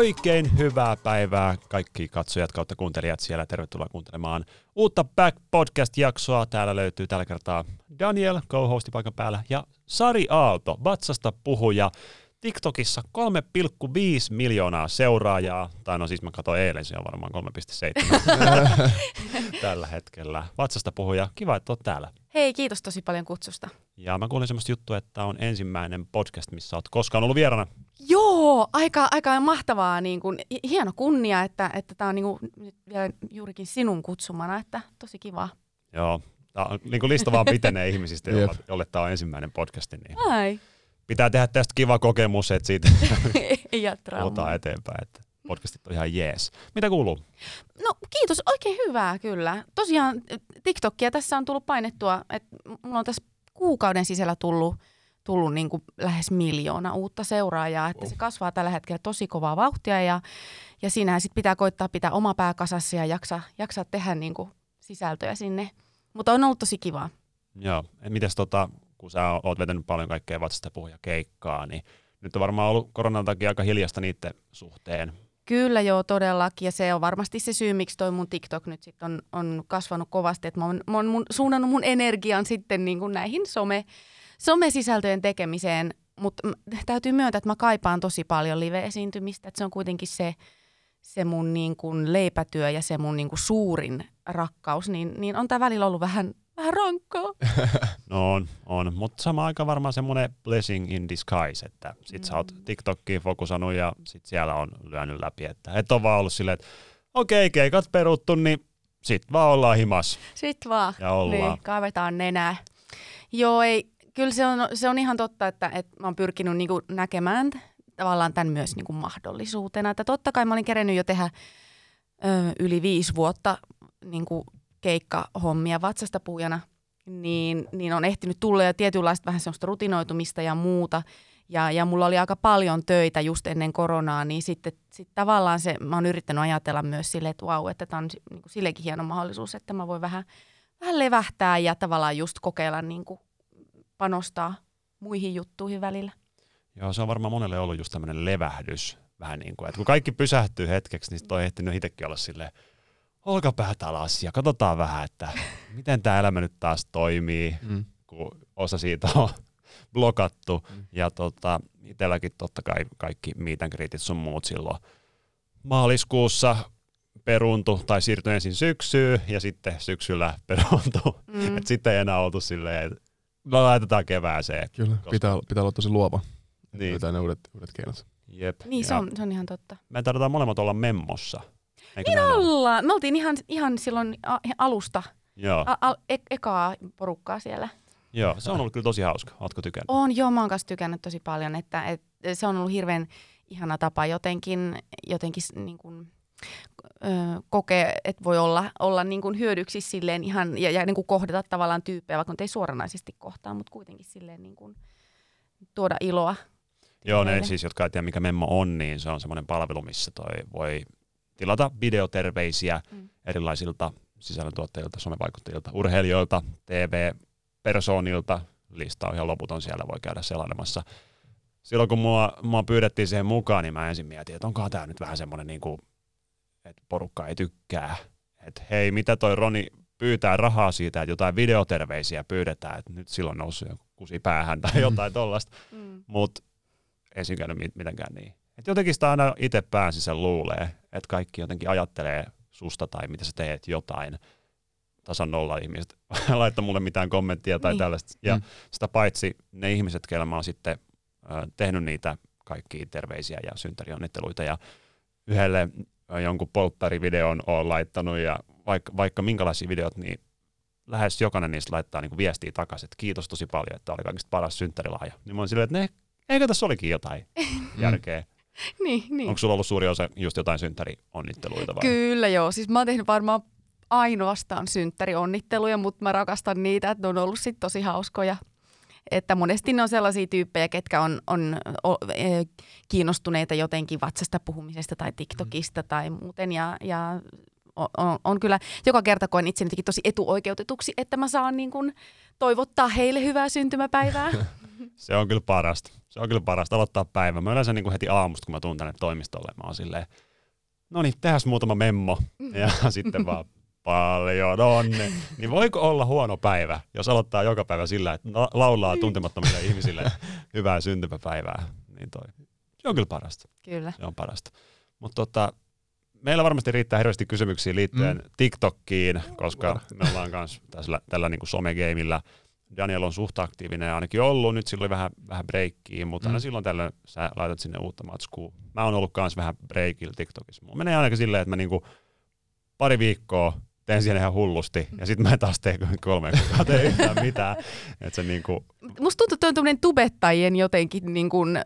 Oikein hyvää päivää kaikki katsojat kautta kuuntelijat siellä. Tervetuloa kuuntelemaan uutta Back Podcast-jaksoa. Täällä löytyy tällä kertaa Daniel, co-hosti paikan päällä, ja Sari Aalto, vatsasta puhuja. TikTokissa 3,5 miljoonaa seuraajaa, tai no siis mä katsoin eilen, se on varmaan 3,7 tällä hetkellä. Vatsasta puhuja, kiva, että oot täällä. Hei, kiitos tosi paljon kutsusta. Ja mä kuulin semmoista juttua, että on ensimmäinen podcast, missä oot koskaan ollut vierana. Joo, aika, aika mahtavaa, niin kuin, hieno kunnia, että että tämä on niin kuin, nyt vielä juurikin sinun kutsumana, että tosi kiva. Joo, tää on, niin kuin lista vaan pitenee ihmisistä, jolle, jolle tämä on ensimmäinen podcasti, niin Ai, pitää tehdä tästä kiva kokemus, että siitä ei jää eteenpäin, että podcastit on ihan jees. Mitä kuuluu? No kiitos, oikein hyvää kyllä. Tosiaan TikTokia tässä on tullut painettua, että mulla on tässä kuukauden sisällä tullut, tullut niin kuin lähes miljoona uutta seuraajaa, että se kasvaa tällä hetkellä tosi kovaa vauhtia ja, ja siinä sitten pitää koittaa pitää oma pää kasassa ja jaksaa, jaksaa tehdä niin kuin sisältöjä sinne. Mutta on ollut tosi kivaa. Joo, mites tota, kun sä oot vetänyt paljon kaikkea vatsasta puhuja keikkaa, niin nyt on varmaan ollut koronan takia aika hiljasta niiden suhteen. Kyllä joo, todellakin. Ja se on varmasti se syy, miksi toi mun TikTok nyt sit on, on kasvanut kovasti. Että mä oon, mä oon mun, suunnannut mun energian sitten niin kuin näihin some, somesisältöjen tekemiseen. Mutta täytyy myöntää, että mä kaipaan tosi paljon live-esiintymistä. Että se on kuitenkin se, se mun niin kuin leipätyö ja se mun niin kuin suurin rakkaus. Niin, niin on tää välillä ollut vähän, vähän rankkaa. No on, on. mutta sama aika varmaan semmoinen blessing in disguise, että sit sä oot TikTokkiin fokusannut ja sit siellä on lyönyt läpi, että et on vaan ollut silleen, että okei, keikat peruttu, niin sit vaan ollaan himas. Sitten vaan. Ja ollaan. Niin, kaivetaan nenää. Joo, ei, kyllä se on, se on ihan totta, että, että mä oon pyrkinyt niinku näkemään tavallaan tämän myös niinku mahdollisuutena. Että totta kai mä olin kerennyt jo tehdä ö, yli viisi vuotta niinku keikkahommia vatsasta puhujana, niin, niin on ehtinyt tulla jo tietynlaista vähän semmoista rutinoitumista ja muuta. Ja, ja mulla oli aika paljon töitä just ennen koronaa, niin sitten sit tavallaan se, mä oon yrittänyt ajatella myös silleen, että vau, että tämä on niin kuin sillekin hieno mahdollisuus, että mä voin vähän, vähän levähtää ja tavallaan just kokeilla niin kuin panostaa muihin juttuihin välillä. Joo, se on varmaan monelle ollut just tämmöinen levähdys, vähän niin kuin, että kun kaikki pysähtyy hetkeksi, niin sit on ehtinyt itsekin olla silleen, olkapäät alas ja katsotaan vähän, että miten tämä elämä nyt taas toimii, Mm. kun osa siitä on blokattu. Mm. Ja tota, itselläkin totta kai kaikki meet and greetit sun muut silloin maaliskuussa peruntu tai siirtyi ensin syksyyn ja sitten syksyllä peruntu. Mm. Et sitten ei enää oltu silleen, että no laitetaan kevääseen. Kyllä, Koska- pitää, pitää olla tosi luova. Niin. Löytää ne uudet, uudet keinot. Jep. Niin, se on, se on ihan totta. Me tarvitaan molemmat olla memmossa. Eikö Niin ollaan. Me oltiin ihan, ihan silloin alusta, Joo, a, a, e, ekaa porukkaa siellä. joo, se on ollut kyllä tosi hauska. Ootko tykännyt? On, joo, mä oon kanssa tykännyt tosi paljon, että, että se on ollut hirveän ihana tapa jotenkin, jotenkin niin kuin, ö, kokea, että voi olla, olla niin kuin hyödyksi silleen ihan, ja, ja niin kuin kohdata tavallaan tyyppejä, vaikka nyt ei suoranaisesti kohtaa, mutta kuitenkin silleen niin kuin tuoda iloa. Joo, ne Meille. siis, jotka ei tiedä mikä Memmo on, niin se on semmoinen palvelu, missä toi voi tilata videoterveisiä Mm. erilaisilta sisällöntuottajilta, somevaikuttajilta, urheilijoilta, TV-persoonilta. Lista on ihan loputon, siellä voi käydä selailemassa. Silloin kun mua, mua pyydettiin siihen mukaan, niin mä ensin mietin, että onkohan tämä nyt vähän semmoinen, niin kuin, että porukka ei tykkää. Että hei, mitä toi Roni pyytää rahaa siitä, että jotain videoterveisiä pyydetään, että nyt silloin noussut joku kusi päähän tai jotain tollasta Mm. mutta ei siinä käynyt mit- mitenkään niin. Et jotenkin sitä aina itse pään sisällä luulee, että kaikki jotenkin ajattelee susta tai mitä sä teet jotain. Tasan nolla ihmiset laittaa mulle mitään kommenttia tai Niin. tällaista. Ja Mm. sitä paitsi ne ihmiset, keillä mä oon sitten ö, tehnyt niitä kaikkia terveisiä ja synttärionnitteluita ja yhdelle jonkun polttarivideon oon laittanut ja vaikka, vaikka minkälaisia videot, niin lähes jokainen niistä laittaa niin viestiä takaisin, että kiitos tosi paljon, että oli kaikista paras synttärilahja. Niin mä oon silleen, että ne, eikö tässä olikin jotain järkeä? Niin, niin. Onko sulla ollut suuri osa just jotain synttärionnitteluita vai? Kyllä joo, siis mä oon tehnyt varmaan ainoastaan synttärionnitteluja, mutta mä rakastan niitä, että ne on ollut sit tosi hauskoja. Että monesti ne on sellaisia tyyppejä, ketkä on, on o, e, kiinnostuneita jotenkin vatsasta puhumisesta tai TikTokista tai muuten. Ja, ja on, on, on kyllä joka kerta koen itseni tosi etuoikeutetuksi, että mä saan niin kun toivottaa heille hyvää syntymäpäivää. Se on kyllä parasta. Se on kyllä parasta aloittaa päivä. Mä yleensä niin kuin heti aamusta, kun mä tuun tänne toimistolle, mä oon silleen, no niin, tehäs muutama memmo. Ja sitten vaan paljon onne. Niin voiko olla huono päivä, jos aloittaa joka päivä sillä, että la- laulaa tuntemattomille ihmisille hyvää syntymäpäivää. Niin toi. Se on kyllä parasta. Kyllä. Se on parasta. Mutta tota, meillä varmasti riittää hirveästi kysymyksiä liittyen mm. TikTokkiin, koska me ollaan myös tällä, tällä niin somegeimillä. Daniel on suht aktiivinen ainakin ollut, nyt silloin vähän, vähän breikkiä, mutta mm. aina silloin tällöin sä laitat sinne uutta matskua. Mä oon ollut myös vähän breikillä TikTokissa. Mulla menee ainakin silleen, että mä niinku pari viikkoa teen siihen ihan hullusti, ja sitten mä en taas tee kolme kuukautta yhtään mitään. Et se niinku... Musta tuntuu, että on tämmöinen tubettajien jotenkin niin kuin,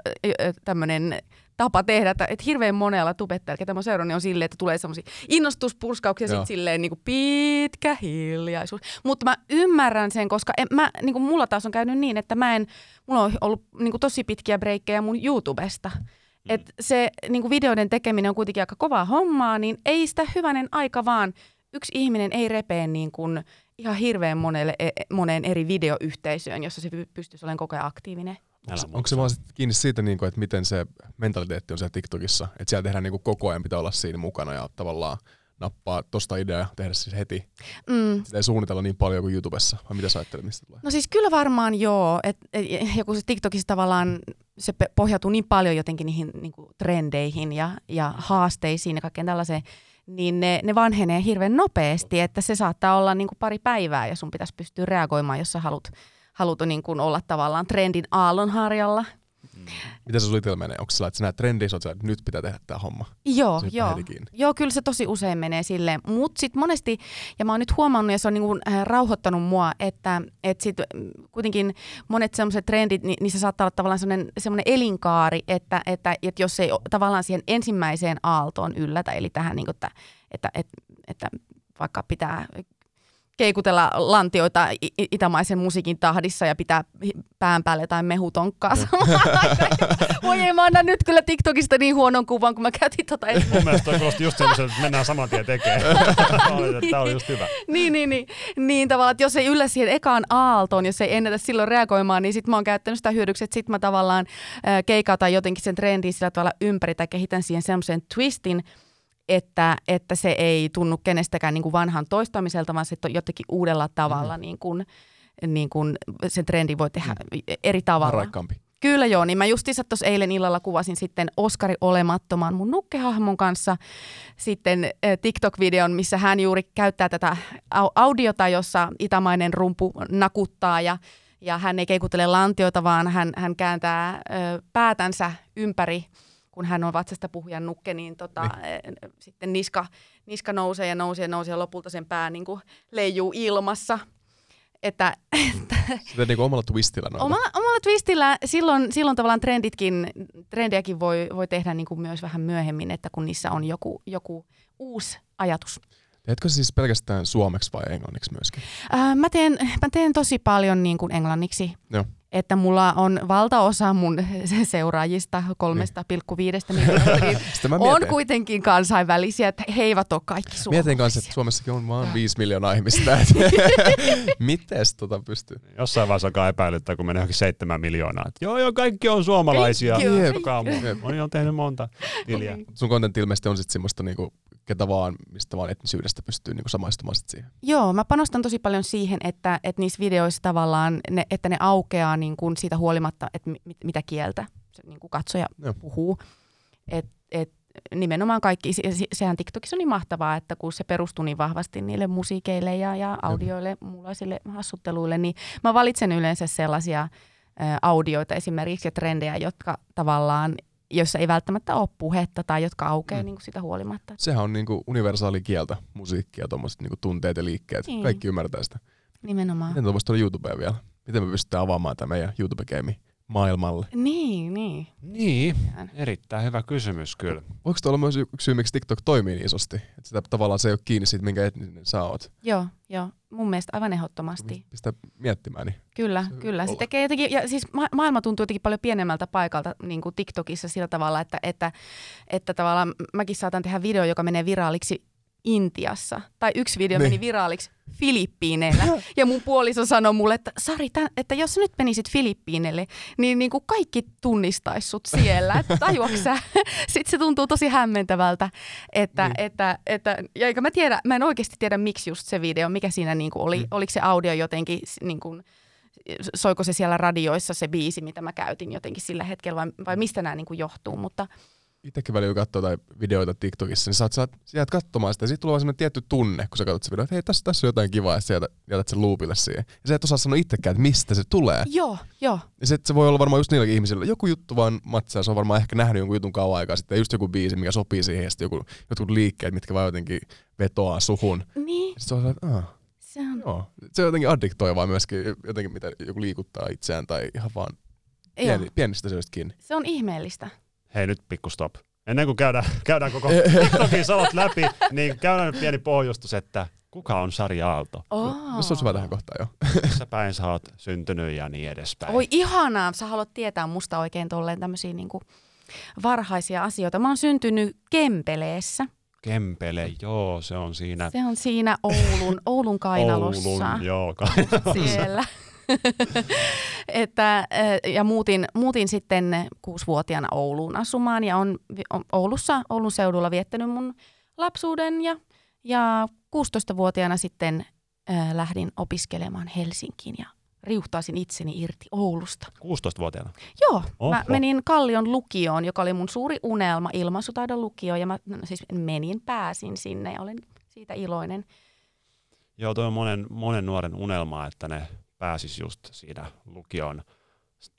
tämmöinen tapa tehdä, että, että hirveän monella tubettajalla, ketä mä seuraan, niin on silleen, että tulee semmoisia innostuspurskauksia ja sitten silleen niin kuin pitkä hiljaisuus. Mutta mä ymmärrän sen, koska en, mä, niin kuin mulla taas on käynyt niin, että mä en, mulla on ollut niin kuin tosi pitkiä breikkejä mun YouTubesta. Mm. Et se niin kuin videoiden tekeminen on kuitenkin aika kovaa hommaa, niin ei sitä hyvänen aika vaan yksi ihminen ei repee niin kuin ihan hirveän monelle, e, moneen eri videoyhteisöön, jossa se pystyisi olemaan koko ajan aktiivinen. Onko, onko se vaan kiinni siitä, niin kuin, että miten se mentaliteetti on siellä TikTokissa? Että siellä tehdään niin kuin koko ajan pitää olla siinä mukana ja tavallaan nappaa tosta idea tehdä siis heti. Mm. Sitä ei suunnitella niin paljon kuin YouTubessa, vai mitä sä ajattelet, mistä tulee? No siis kyllä varmaan joo, et, et, ja kun se TikTokissa tavallaan se pohjautuu niin paljon jotenkin niihin niin kuin trendeihin ja, ja haasteisiin ja kaikkeen tällaiseen, niin ne, ne vanhenee hirveän nopeasti, että se saattaa olla niin kuin pari päivää ja sun pitäisi pystyä reagoimaan, jos sä haluat, haluat niin kuin olla tavallaan trendin aallonharjalla. Mm. Miten se sulla itsellä menee? Onko se että sä näet trendiä, että nyt pitää tehdä tämä homma? Joo, joo. joo, kyllä se tosi usein menee silleen. Mutta sitten monesti, ja mä oon nyt huomannut, ja se on niinku, äh, rauhoittanut mua, että et sit, mm, kuitenkin monet sellaiset trendit, niin niissä saattaa olla tavallaan semmoinen elinkaari, että, että, että jos ei tavallaan siihen ensimmäiseen aaltoon yllätä, eli tähän, niinku, että, että, että, että vaikka pitää keikutella lantioita itämaisen musiikin tahdissa ja pitää pään päälle jotain mehutonkkaa Voi ei, mä annan nyt kyllä TikTokista niin huonon kuvan, kun mä käytin tota Mun mielestä toi kuulosti just semmoisen, että mennään saman tien tekemään. Tämä oli just hyvä. niin, niin, niin, niin tavallaan, että jos ei yllä siihen ekaan aaltoon, jos ei ennätä silloin reagoimaan, niin sit mä oon käyttänyt sitä hyödyksi, että sit mä tavallaan äh, keikautan jotenkin sen trendin sillä tavalla ympäri tai kehitän siihen semmoisen twistin, että, että se ei tunnu kenestäkään niin kuin vanhan toistamiselta, vaan se jotenkin uudella tavalla, mm. niin kuin, niin kuin sen trendi voi tehdä mm. eri tavalla. Raikkaampi. Kyllä joo, niin mä justiinsa tuossa eilen illalla kuvasin sitten Oskari olemattoman mun nukkehahmon kanssa sitten TikTok-videon, missä hän juuri käyttää tätä audiota, jossa itämainen rumpu nakuttaa ja, ja hän ei keikutele lantioita, vaan hän, hän kääntää ö, päätänsä ympäri kun hän on vatsasta puhujan nukke, niin, tota, niin. Eh, sitten niska, niska nousee ja nousee ja nousee ja lopulta sen pää niin kuin leijuu ilmassa. Että, että Sitä niin kuin omalla twistillä noita. Omalla, omalla twistillä silloin, silloin tavallaan trenditkin, trendiäkin voi, voi tehdä niin kuin myös vähän myöhemmin, että kun niissä on joku, joku uusi ajatus. Teetkö siis pelkästään suomeksi vai englanniksi myöskin? Äh, mä, teen, mä teen tosi paljon niin kuin englanniksi. Joo että mulla on valtaosa mun seuraajista 3,5 niin. miljoonasta, niin on kuitenkin kansainvälisiä, että he eivät ole kaikki suomalaisia. Mietin kanssa, että Suomessakin on vain 5 miljoonaa ihmistä. Mites tota pystyy? Jossain vaiheessa alkaa epäilyttää, kun menee johonkin 7 miljoonaa. Että joo, joo, kaikki on suomalaisia. Moni on tehnyt monta tiliä. Sun content ilmeisesti on sitten semmoista niinku ketä vaan, mistä vaan etnisyydestä pystyy niinku samaistumaan sit siihen. Joo, mä panostan tosi paljon siihen, että, että niissä videoissa tavallaan, ne, että ne aukeaa niin kuin siitä huolimatta, että mit, mitä kieltä se niin kuin katsoja Joo. puhuu. Et, et, nimenomaan kaikki, se, sehän TikTokissa on niin mahtavaa, että kun se perustuu niin vahvasti niille musiikeille ja, ja audioille, muunlaisille hassutteluille, niin mä valitsen yleensä sellaisia audioita esimerkiksi ja trendejä, jotka tavallaan joissa ei välttämättä ole puhetta tai jotka aukeaa mm. niin kuin sitä huolimatta. Sehän on niin kuin universaali kieltä, musiikki ja tuommoiset niin tunteet ja liikkeet. Niin. Kaikki ymmärtää sitä. Nimenomaan. Miten tuommoista on YouTubea vielä? Miten me pystytään avaamaan tämä meidän YouTube-keimi maailmalle? Niin, niin. Niin, erittäin hyvä kysymys kyllä. Voiko tuolla myös yksi syy, miksi TikTok toimii niin isosti? Että sitä tavallaan se ei ole kiinni siitä, minkä etninen sä oot. Joo, joo. Mun mielestä aivan ehdottomasti. Pistä miettimään. Niin kyllä, se kyllä. Se tekee jotenkin, ja siis ma- maailma tuntuu jotenkin paljon pienemmältä paikalta niin kuin TikTokissa sillä tavalla, että, että, että tavallaan mäkin saatan tehdä video, joka menee viraaliksi Intiassa. Tai yksi video niin. meni viraaliksi Filippiineillä. Ja mun puoliso sanoi mulle, että Sari, tämän, että jos nyt menisit Filippiineille, niin, niin kuin kaikki tunnistaisi sut siellä. Että tajuaksä? Sitten se tuntuu tosi hämmentävältä. Että, niin. että, että, ja eikä mä tiedä, mä en oikeasti tiedä miksi just se video, mikä siinä niin kuin oli. Mm. Oliko se audio jotenkin niin kuin, soiko se siellä radioissa se biisi, mitä mä käytin jotenkin sillä hetkellä vai, vai mistä nämä niin kuin johtuu, mutta – itsekin välillä katsoo tai videoita TikTokissa, niin sä, saat, sä jäät katsomaan sitä ja siitä tulee vaan tietty tunne, kun sä katsot se video, että hei, tässä, tässä on jotain kivaa ja sä jätät, jätät sen loopille siihen. Ja sä et osaa sanoa itsekään, että mistä se tulee. Joo, joo. Ja se, se voi olla varmaan just niilläkin ihmisillä, joku juttu vaan matsaa, se on varmaan ehkä nähnyt jonkun jutun kauan aikaa sitten, just joku biisi, mikä sopii siihen, ja sitten joku, jotkut liikkeet, mitkä vaan jotenkin vetoaa suhun. Niin. Sitten se on että ah, se on... Joo. Se on jotenkin addiktoivaa myöskin, jotenkin mitä joku liikuttaa itseään tai ihan vaan pieni, pienistä asioista kiinni. Se on ihmeellistä. Hei nyt pikku stop. Ennen kuin käydään, käydään koko TikTokin salat läpi, niin käydään pieni pohjustus, että kuka on Sari Aalto? Oh. Se on hyvä tähän kohtaan jo. Missä päin sä oot syntynyt ja niin edespäin. Oi ihanaa, sä haluat tietää musta oikein tolleen tämmöisiä niinku varhaisia asioita. Mä oon syntynyt Kempeleessä. Kempele, joo, se on siinä. Se on siinä Oulun, Oulun kainalossa. Oulun, joo, kainalossa. Siellä. että, ja muutin, muutin sitten kuusivuotiaana Ouluun asumaan ja on, on Oulussa, Oulun seudulla viettänyt mun lapsuuden ja, ja 16-vuotiaana sitten äh, lähdin opiskelemaan Helsinkiin ja riuhtaisin itseni irti Oulusta. 16-vuotiaana? Joo, Oho. mä menin Kallion lukioon, joka oli mun suuri unelma, ilmaisutaidon lukio, ja mä no, siis menin, pääsin sinne ja olen siitä iloinen. Joo, toi on monen, monen nuoren unelma, että ne pääsisi just siinä lukion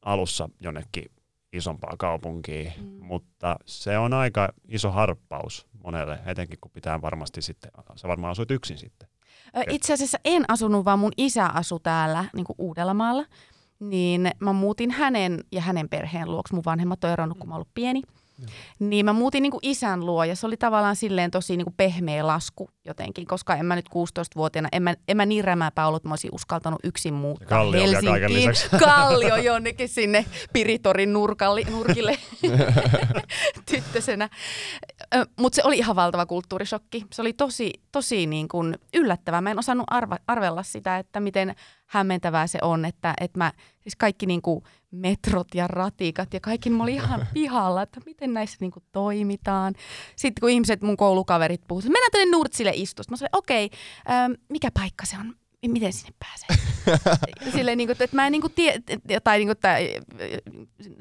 alussa jonnekin isompaa kaupunkiin, mm. mutta se on aika iso harppaus monelle, etenkin kun pitää varmasti sitten, sä varmaan asuit yksin sitten. Itse asiassa en asunut, vaan mun isä asui täällä niin kuin Uudellamaalla, niin mä muutin hänen ja hänen perheen luoksi. Mun vanhemmat on eronnut, kun mä ollut pieni. Joo. Niin mä muutin niin kuin isän luo ja se oli tavallaan silleen tosi niin kuin pehmeä lasku jotenkin, koska en mä nyt 16-vuotiaana, en mä, en mä niin rämäpä ollut, että mä olisin uskaltanut yksin muuttaa Kallio Helsinkiin. Kallio jonnekin sinne Piritorin nurkalli, nurkille tyttösenä. Mutta se oli ihan valtava kulttuurishokki. Se oli tosi, tosi niin kuin yllättävää. Mä en osannut arva, arvella sitä, että miten hämmentävää se on, että, että mä, siis kaikki niin kuin metrot ja ratikat ja kaikki, mä olin ihan pihalla, että miten näissä niin kuin toimitaan. Sitten kun ihmiset, mun koulukaverit puhuivat, mennään tänne Nurtsille istusta. Mä sanoin, okei, okay, ähm, mikä paikka se on? Miten sinne pääsee? Silleen, niin kuin, että mä en niin kuin tie, tai niin kuin, että,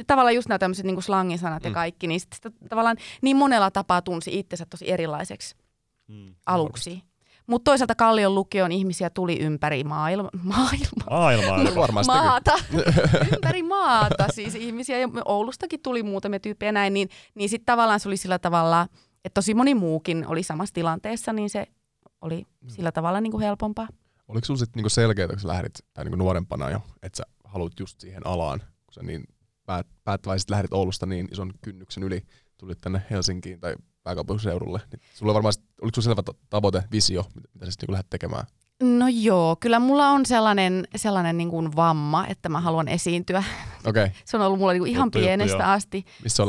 tavallaan just nämä tämmöiset niin slangisanat mm. ja kaikki, niin sitten tavallaan niin monella tapaa tunsi itsensä tosi erilaiseksi mm. aluksi. Mutta toisaalta Kallion lukion ihmisiä tuli ympäri maailma, maailma, maailmaa. Varmasti. maata, ympäri maata siis ihmisiä. Ja Oulustakin tuli muutamia tyyppejä näin, niin, niin sitten tavallaan se oli sillä tavalla, että tosi moni muukin oli samassa tilanteessa, niin se oli sillä tavalla niin kuin helpompaa. Oliko sinulla sitten niinku selkeää, kun sä lähdit tai niinku nuorempana jo, että sä haluat just siihen alaan, kun sä niin päät, päättäväisesti lähdit Oulusta niin ison kynnyksen yli, tulit tänne Helsinkiin tai pääkaupunkiseudulle. Niin sulla varmaan, oliko sulla selvä tavoite, visio, mitä sä sitten lähdet tekemään? No joo, kyllä mulla on sellainen, sellainen niin kuin vamma, että mä haluan esiintyä. Okay. se on ollut mulla niin kuin ihan juttu, pienestä juttu, asti. Missä on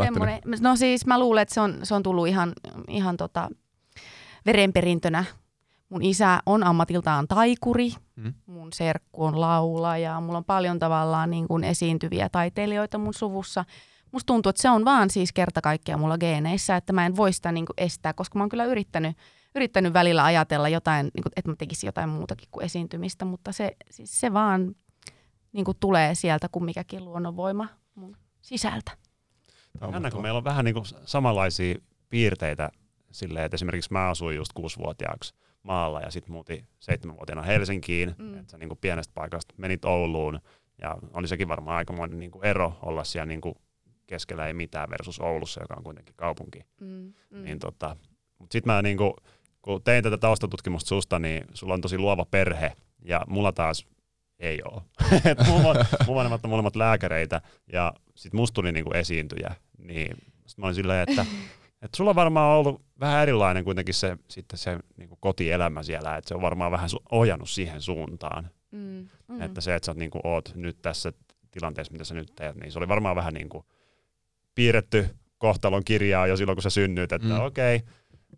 No siis mä luulen, että se on, se on tullut ihan, ihan tota, verenperintönä. Mun isä on ammatiltaan taikuri, hmm. mun serkku on laulaja, mulla on paljon tavallaan niin kuin esiintyviä taiteilijoita mun suvussa – musta tuntuu, että se on vaan siis kerta kaikkiaan mulla geeneissä, että mä en voi sitä niin kuin estää, koska mä oon kyllä yrittänyt, yrittänyt välillä ajatella jotain, niin kuin, että mä tekisin jotain muutakin kuin esiintymistä, mutta se, siis se vaan niin kuin tulee sieltä kuin mikäkin luonnonvoima mun sisältä. Jännä, kun meillä on vähän niin kuin samanlaisia piirteitä silleen, että esimerkiksi mä asuin just kuusivuotiaaksi maalla ja sitten muutin seitsemänvuotiaana Helsinkiin, mm. että sä niin kuin pienestä paikasta menit Ouluun ja oli sekin varmaan aikamoinen niin kuin ero olla siellä niin kuin keskellä ei mitään versus Oulussa, joka on kuitenkin kaupunki. Mm, mm. Niin tota, mutta sitten mä niinku, kun tein tätä taustatutkimusta susta, niin sulla on tosi luova perhe ja mulla taas ei ole. mun, mun vanhemmat on molemmat lääkäreitä ja sitten musta tuli niinku esiintyjä. Niin sit mä olin silleen, että et sulla on varmaan ollut vähän erilainen kuitenkin se, sitten se niinku kotielämä siellä, että se on varmaan vähän su- ohjannut siihen suuntaan. Mm, mm. Että se, että sä oot, niinku, oot nyt tässä tilanteessa, mitä sä nyt teet, niin se oli varmaan vähän niin kuin piirretty kohtalon kirjaa jo silloin, kun sä synnyit, että mm. okei, okay,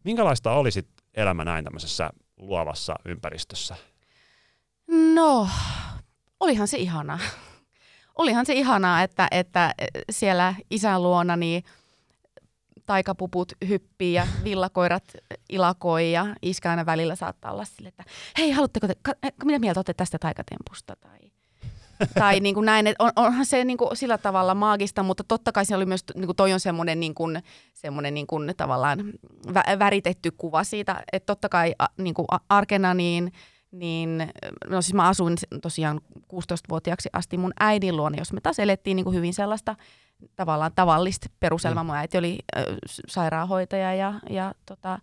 minkälaista oli sit elämä näin tämmöisessä luovassa ympäristössä? No, olihan se ihanaa. Olihan se ihanaa, että, että siellä isän luona niin taikapuput hyppii ja villakoirat ilakoi ja iskä aina välillä saattaa olla sille, että hei, haluatteko te, mitä mieltä olette tästä taikatempusta? Tai, tai niin kuin näin, että on, onhan se niin kuin sillä tavalla maagista, mutta totta kai se oli myös, niin kuin toi on semmoinen, niin kuin, semmoinen niin kuin tavallaan vä- väritetty kuva siitä, että totta kai niin kuin arkena niin, niin, no siis mä asuin tosiaan 16-vuotiaaksi asti mun äidin luona, jos me taas elettiin niin kuin hyvin sellaista tavallaan tavallista peruselmaa. Mm. Mun äiti oli äh, sairaanhoitaja ja, ja tota,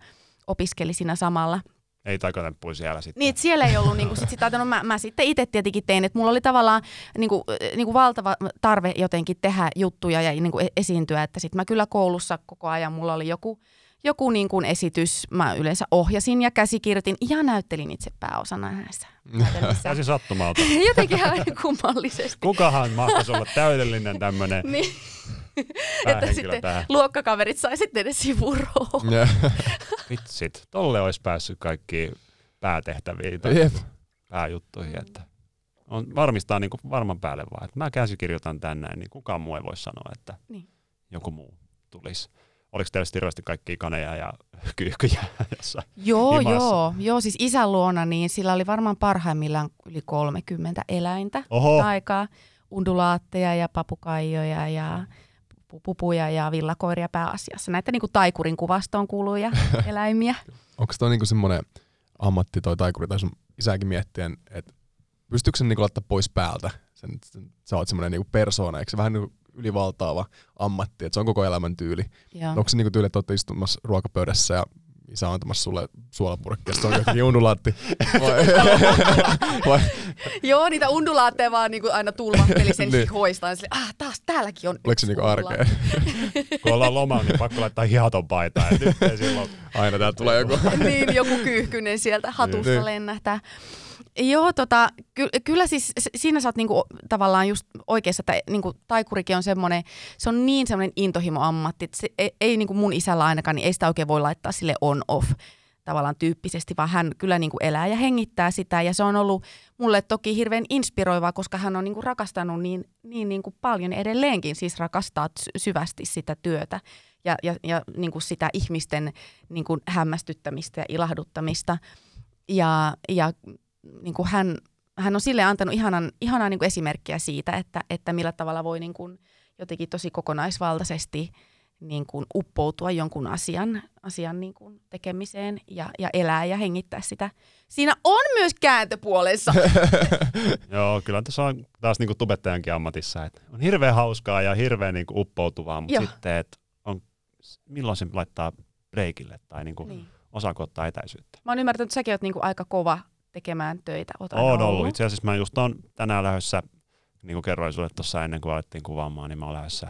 opiskeli siinä samalla – ei taikatemppuja siellä sitten. Niin, siellä ei ollut, niin kuin, sit, sit, no, mä, mä sitten itse tietenkin tein, että mulla oli tavallaan niin kuin, niin kuin valtava tarve jotenkin tehdä juttuja ja niin kuin esiintyä, että sitten mä kyllä koulussa koko ajan mulla oli joku, joku niin kuin esitys, mä yleensä ohjasin ja käsikirjoitin ja näyttelin itse pääosana näissä. Täysin sattumalta. Jotenkin ihan kummallisesti. Kukahan mahtaisi olla täydellinen tämmöinen niin. Että sitten tähän. luokkakaverit sai sitten edes sivuroon. Vitsit, tolle olisi päässyt kaikki päätehtäviin tai yep. pääjuttuihin, että on varmistaa niin kuin varman päälle vaan, että mä käsikirjoitan tänne, niin kukaan muu ei voi sanoa, että niin. joku muu tulisi. Oliko teillä hirveästi kaikkia kaneja ja kyyhkyjä jossain Joo, himassa? joo, joo. Siis isän luona, niin sillä oli varmaan parhaimmillaan yli 30 eläintä Oho. aikaa. Undulaatteja ja papukaijoja ja pupuja ja villakoiria pääasiassa. Näitä niin kuin taikurin kuvastoon kuuluja eläimiä. Onko toi niin semmoinen ammatti toi taikuri, tai sun isäkin miettien, että pystyykö sen niin laittaa pois päältä? Sen, sen, sä oot semmoinen niin persoona, eikö se vähän niin ylivaltaava ammatti, että se on koko elämän tyyli. Onko se niin tyyli, että olette istumassa ruokapöydässä ja isä on antamassa sulle suolapurkki, se on jotenkin undulaatti. Vai? Vai? Joo, niitä undulaatteja vaan niinku aina tulvahteli sen niin. hihoista. Ja sille, ah, taas täälläkin on Oliko se niinku arkea? Kun ollaan lomalla, niin pakko laittaa hihaton paitaa. silloin... Aina täältä tulee joku. niin, joku kyyhkynen sieltä hatusta niin. lennähtää. Joo, tota, ky- kyllä siis siinä sä oot niinku tavallaan just oikeassa, että niinku taikurikin on semmoinen, se on niin semmoinen intohimo-ammatti, että se ei, ei niinku mun isällä ainakaan, niin ei sitä oikein voi laittaa sille on-off tavallaan tyyppisesti, vaan hän kyllä niinku elää ja hengittää sitä ja se on ollut mulle toki hirveän inspiroivaa, koska hän on niinku rakastanut niin, niin niinku paljon edelleenkin, siis rakastaa syvästi sitä työtä ja, ja, ja niinku sitä ihmisten niinku hämmästyttämistä ja ilahduttamista. Ja, ja niin kuin hän, hän on sille antanut ihanan, ihanan niin kuin esimerkkiä siitä, että, että millä tavalla voi niin kuin jotenkin tosi kokonaisvaltaisesti niin kuin uppoutua jonkun asian, asian niin kuin tekemiseen ja, ja elää ja hengittää sitä. Siinä on myös kääntöpuolensa. Joo, kyllä tässä on taas niin kuin tubettajankin ammatissa, että on hirveän hauskaa ja hirveän niin kuin uppoutuvaa, mutta Joo. sitten, että on, milloin se laittaa breikille tai niin kuin niin. osaako ottaa etäisyyttä. Mä oon ymmärtänyt, että säkin oot niin kuin aika kova tekemään töitä? Oot on ollut. Itse asiassa mä just on tänään lähdössä, niin kuin kerroin sulle tuossa ennen kuin alettiin kuvaamaan, niin mä oon lähdössä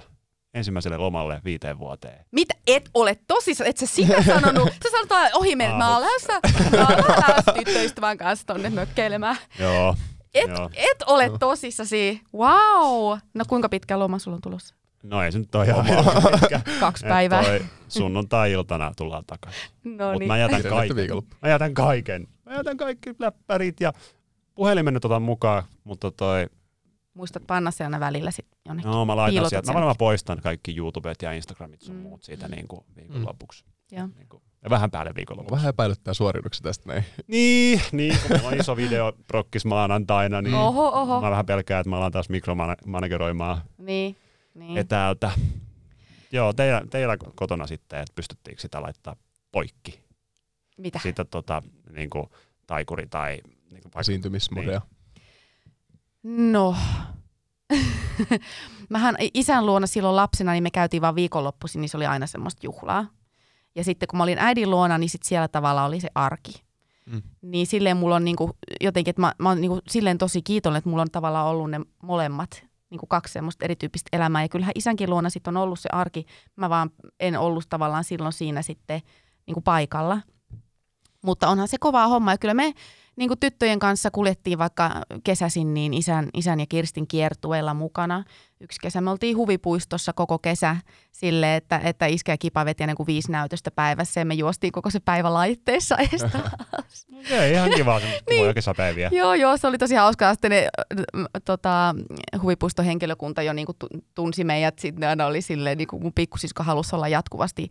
ensimmäiselle lomalle viiteen vuoteen. Mitä? Et ole tosissaan? Et sä sitä sanonut? Sä sanot ohi mennä, mä oon lähdössä, mä oon lähdössä tyttöystävän kanssa tonne mökkeilemään. Joo. Et, Joo. et ole tosissasi. Wow. No kuinka pitkä loma sulla on tulossa? No ei se nyt ole ihan. Kaksi päivää. sunnuntai-iltana tullaan takaisin. No niin. Mutta mä jätän kaiken. Mä jätän kaiken. Mä jätän kaikki läppärit ja puhelimen nyt otan mukaan, mutta toi... Muistat panna se aina välillä sitten jonnekin. No mä laitan sieltä. Mä varmaan poistan kaikki YouTubet ja Instagramit sun mm. muut siitä niin kuin viikonlopuksi. Mm. Niin kuin, ja vähän päälle viikonlopuksi. Vähän epäilyttää suorituksia tästä näin. Niin, niin kun mulla on iso video prokkis maanantaina, niin oho, oho. mä vähän pelkään, että mä alan taas mikromanageroimaan niin, niin. etäältä. Joo, teillä, teillä kotona sitten, että pystyttiinkö sitä laittaa poikki? Mitä? Sitä tota, niin kuin, taikuri tai... Niin kuin, Esiintymismodeja. Niin. No, Mähän isän luona silloin lapsena, niin me käytiin vaan viikonloppuisin, niin se oli aina semmoista juhlaa. Ja sitten kun mä olin äidin luona, niin sit siellä tavalla oli se arki. Mm. Niin silleen mulla on niinku, jotenkin, että mä, mä oon niinku silleen tosi kiitollinen, että mulla on tavallaan ollut ne molemmat niinku kaksi semmoista erityyppistä elämää. Ja kyllähän isänkin luona sitten on ollut se arki. Mä vaan en ollut tavallaan silloin siinä sitten niinku paikalla. Mutta onhan se kovaa homma ja kyllä me niin kuin tyttöjen kanssa kuljettiin vaikka kesäsin niin isän, isän ja Kirstin kiertueella mukana. Yksi kesä me oltiin huvipuistossa koko kesä sille, että, että iskä ja kipa veti niin kuin viisi näytöstä päivässä ja me juostiin koko se päivä laitteessa edestä. no, okay, ihan kiva niin. kesäpäiviä. Joo, joo, se oli tosi hauskaa. Sitten ne tota, huvipuiston henkilökunta jo niin kuin tunsi meidät. Sitten ne aina oli silleen, niin kuin mun pikkusisko halusi olla jatkuvasti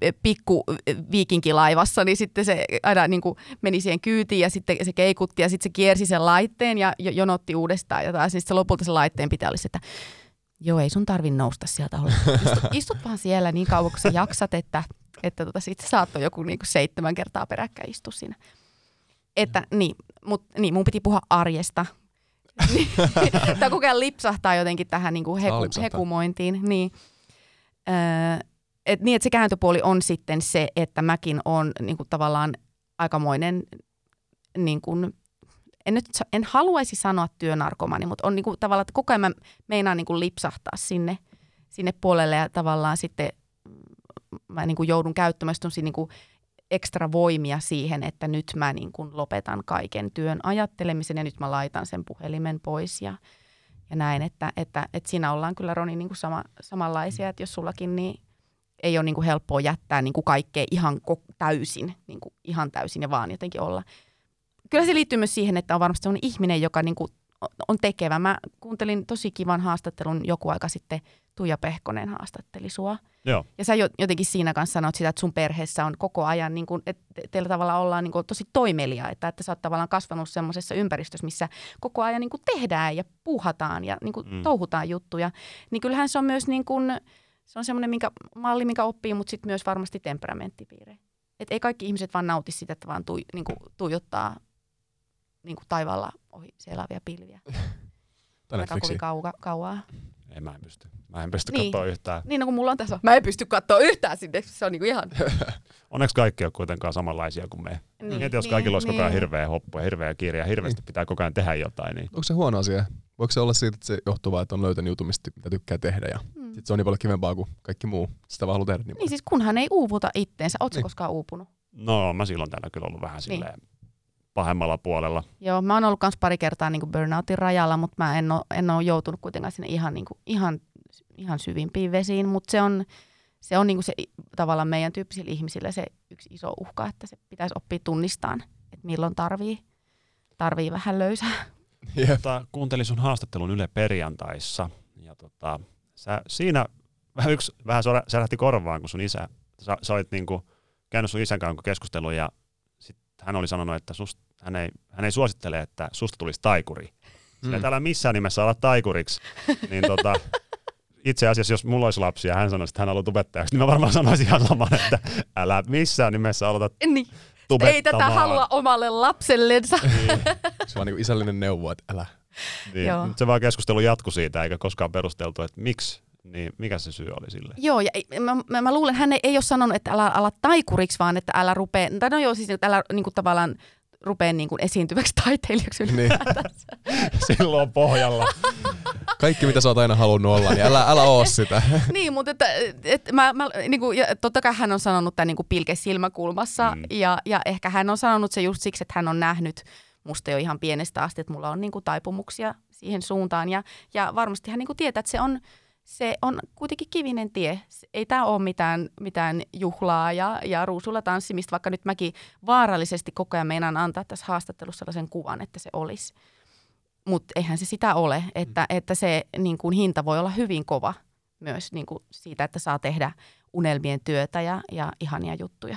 e, pikku e, viikinkilaivassa, niin sitten se aina niin kuin meni siihen kyytiin ja sitten se keikutti ja sitten se kiersi sen laitteen ja jonotti uudestaan. Ja taas sitten lopulta se laitteen pitää olla että Joo, ei sun tarvi nousta sieltä. Istut, istut vaan siellä niin kauan, kun sä jaksat, että, että tota, sit saattoi joku niinku seitsemän kertaa peräkkäin istua siinä. Että niin, mut, niin, mun piti puhua arjesta. Tämä koko ajan lipsahtaa jotenkin tähän niinku heku, hekumointiin. Niin. Öö, et niin, että se kääntöpuoli on sitten se, että mäkin on niinku tavallaan aikamoinen niin kuin en nyt en haluaisi sanoa työnarkomani, mutta on niin kuin tavallaan, että koko ajan mä meinaan niin kuin lipsahtaa sinne, sinne puolelle ja tavallaan sitten mä niin kuin joudun käyttämään niin kuin ekstra voimia siihen, että nyt mä niin kuin lopetan kaiken työn ajattelemisen ja nyt mä laitan sen puhelimen pois ja, ja näin, että, että, että siinä ollaan kyllä Roni niin kuin sama, samanlaisia, että jos sullakin niin ei ole niin kuin helppoa jättää niin kuin kaikkea ihan täysin, niin kuin ihan täysin ja vaan jotenkin olla – kyllä se liittyy myös siihen, että on varmasti sellainen ihminen, joka niin kuin on tekevä. Mä kuuntelin tosi kivan haastattelun joku aika sitten, Tuija Pehkonen haastatteli sua. Joo. Ja sä jotenkin siinä kanssa sanoit sitä, että sun perheessä on koko ajan, niin kuin, että teillä tavalla ollaan niin kuin, tosi toimelia, että, että sä oot tavallaan kasvanut semmoisessa ympäristössä, missä koko ajan niin kuin tehdään ja puuhataan ja niin kuin mm. touhutaan juttuja. Niin kyllähän se on myös niin kuin, se on semmoinen minkä, malli, mikä oppii, mutta sitten myös varmasti temperamenttipiire. Että ei kaikki ihmiset vaan nauti sitä, että vaan tui, niin kuin, tuijottaa niin kuin taivaalla ohi selaavia pilviä. Aika kovin kauan. kauaa. Ei, mä en pysty. Mä en pysty niin. katsoa yhtään. Niin, no kun mulla on tässä. Mä en pysty katsoa yhtään sinne. Se on niinku ihan... Onneksi kaikki on kuitenkaan samanlaisia kuin me. Niin, Mieti, jos niin, kaikilla olisi niin. koko ajan niin. hirveä hoppu ja hirveä kiire ja hirveästi niin. pitää koko ajan tehdä jotain. Niin... Onko se huono asia? Voiko se olla siitä, että se johtuu vaan, että on löytänyt jutun, mitä tykkää tehdä ja hmm. sit se on niin paljon kivempaa kuin kaikki muu. Sitä vaan haluaa tehdä niin, niin siis kunhan ei uuvuta itteensä. Oletko niin. koskaan uupunut? No mä silloin täällä kyllä ollut vähän niin. silleen pahemmalla puolella. Joo, mä oon ollut myös pari kertaa niin burnoutin rajalla, mutta mä en ole, en ole joutunut kuitenkaan sinne ihan, niin kuin, ihan, ihan syvimpiin vesiin, mutta se on, se on niin kuin se tavallaan meidän tyyppisillä ihmisillä se yksi iso uhka, että se pitäisi oppia tunnistamaan, että milloin tarvii, tarvii vähän löysää. Yep. Tota, kuuntelin sun haastattelun Yle perjantaissa ja tota, sä, siinä vähän yksi vähän särähti korvaan, kun sun isä, sä, sä olit niinku käynyt sun isän kanssa keskustelun ja hän oli sanonut, että sust, hän, ei, hän ei suosittele, että susta tulisi taikuri. Sillä mm. älä missään nimessä ala taikuriksi. niin tota, itse asiassa, jos mulla olisi lapsia ja hän sanoisi, että hän haluaa tubettajaksi, niin mä varmaan sanoisin ihan saman, että älä missään nimessä aloita niin. Ei tätä halua omalle lapsellensa. Niin. Se on niin isällinen neuvo, että älä. Niin. Joo. Se vaan keskustelu jatku siitä, eikä koskaan perusteltu, että miksi niin mikä se syy oli sille? Joo, ja mä, mä, mä luulen, hän ei, ei ole sanonut, että älä ala taikuriksi, vaan että älä rupee, tai no joo, siis että älä niin kuin tavallaan rupea niin kuin esiintyväksi taiteilijaksi niin. Silloin pohjalla. Kaikki, mitä sä oot aina halunnut olla, niin älä, älä oo sitä. niin, mutta että, että mä, mä, niin kuin, ja totta kai hän on sanonut tämän niin kuin pilke silmäkulmassa, mm. ja, ja ehkä hän on sanonut se just siksi, että hän on nähnyt musta jo ihan pienestä asti, että mulla on niin kuin taipumuksia siihen suuntaan, ja, ja varmasti hän niin kuin tietää, että se on, se on kuitenkin kivinen tie. Ei tämä ole mitään, mitään juhlaa ja, ja ruusulla tanssimista, vaikka nyt mäkin vaarallisesti koko ajan meinaan antaa tässä haastattelussa sellaisen kuvan, että se olisi. Mutta eihän se sitä ole, että, että se niin kuin, hinta voi olla hyvin kova myös niin kuin siitä, että saa tehdä unelmien työtä ja, ja ihania juttuja.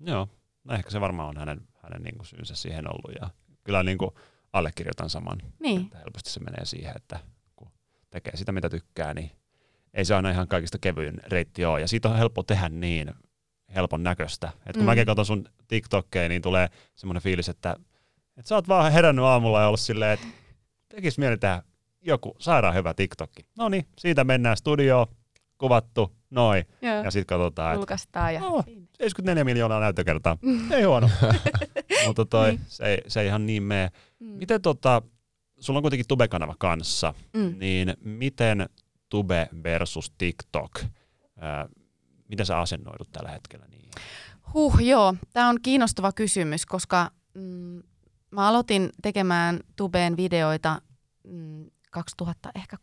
Joo, no ehkä se varmaan on hänen, hänen niin kuin syynsä siihen ollut ja kyllä niin kuin allekirjoitan saman. Niin. Että helposti se menee siihen, että tekee sitä, mitä tykkää, niin ei se aina ihan kaikista kevyin reitti ole. Ja siitä on helppo tehdä niin helpon näköistä. Et kun mm. mäkin katson sun TikTokkeja, niin tulee semmoinen fiilis, että, että sä oot vaan herännyt aamulla ja ollut silleen, että tekis mieli tehdä joku sairaan hyvä TikTokki. No niin, siitä mennään studioon, kuvattu, noin. Joo. Ja sitten katsotaan, että ja no, 74 miljoonaa näyttökertaa. ei huono. Mutta toi, niin. se, ei, se ei ihan niin mene. Mm. Miten tota, sulla on kuitenkin Tube-kanava kanssa, mm. niin miten Tube versus TikTok, ää, miten sä asennoidut tällä hetkellä niin? Huh, joo. Tämä on kiinnostava kysymys, koska mm, mä aloitin tekemään Tubeen videoita mm, 2000, ehkä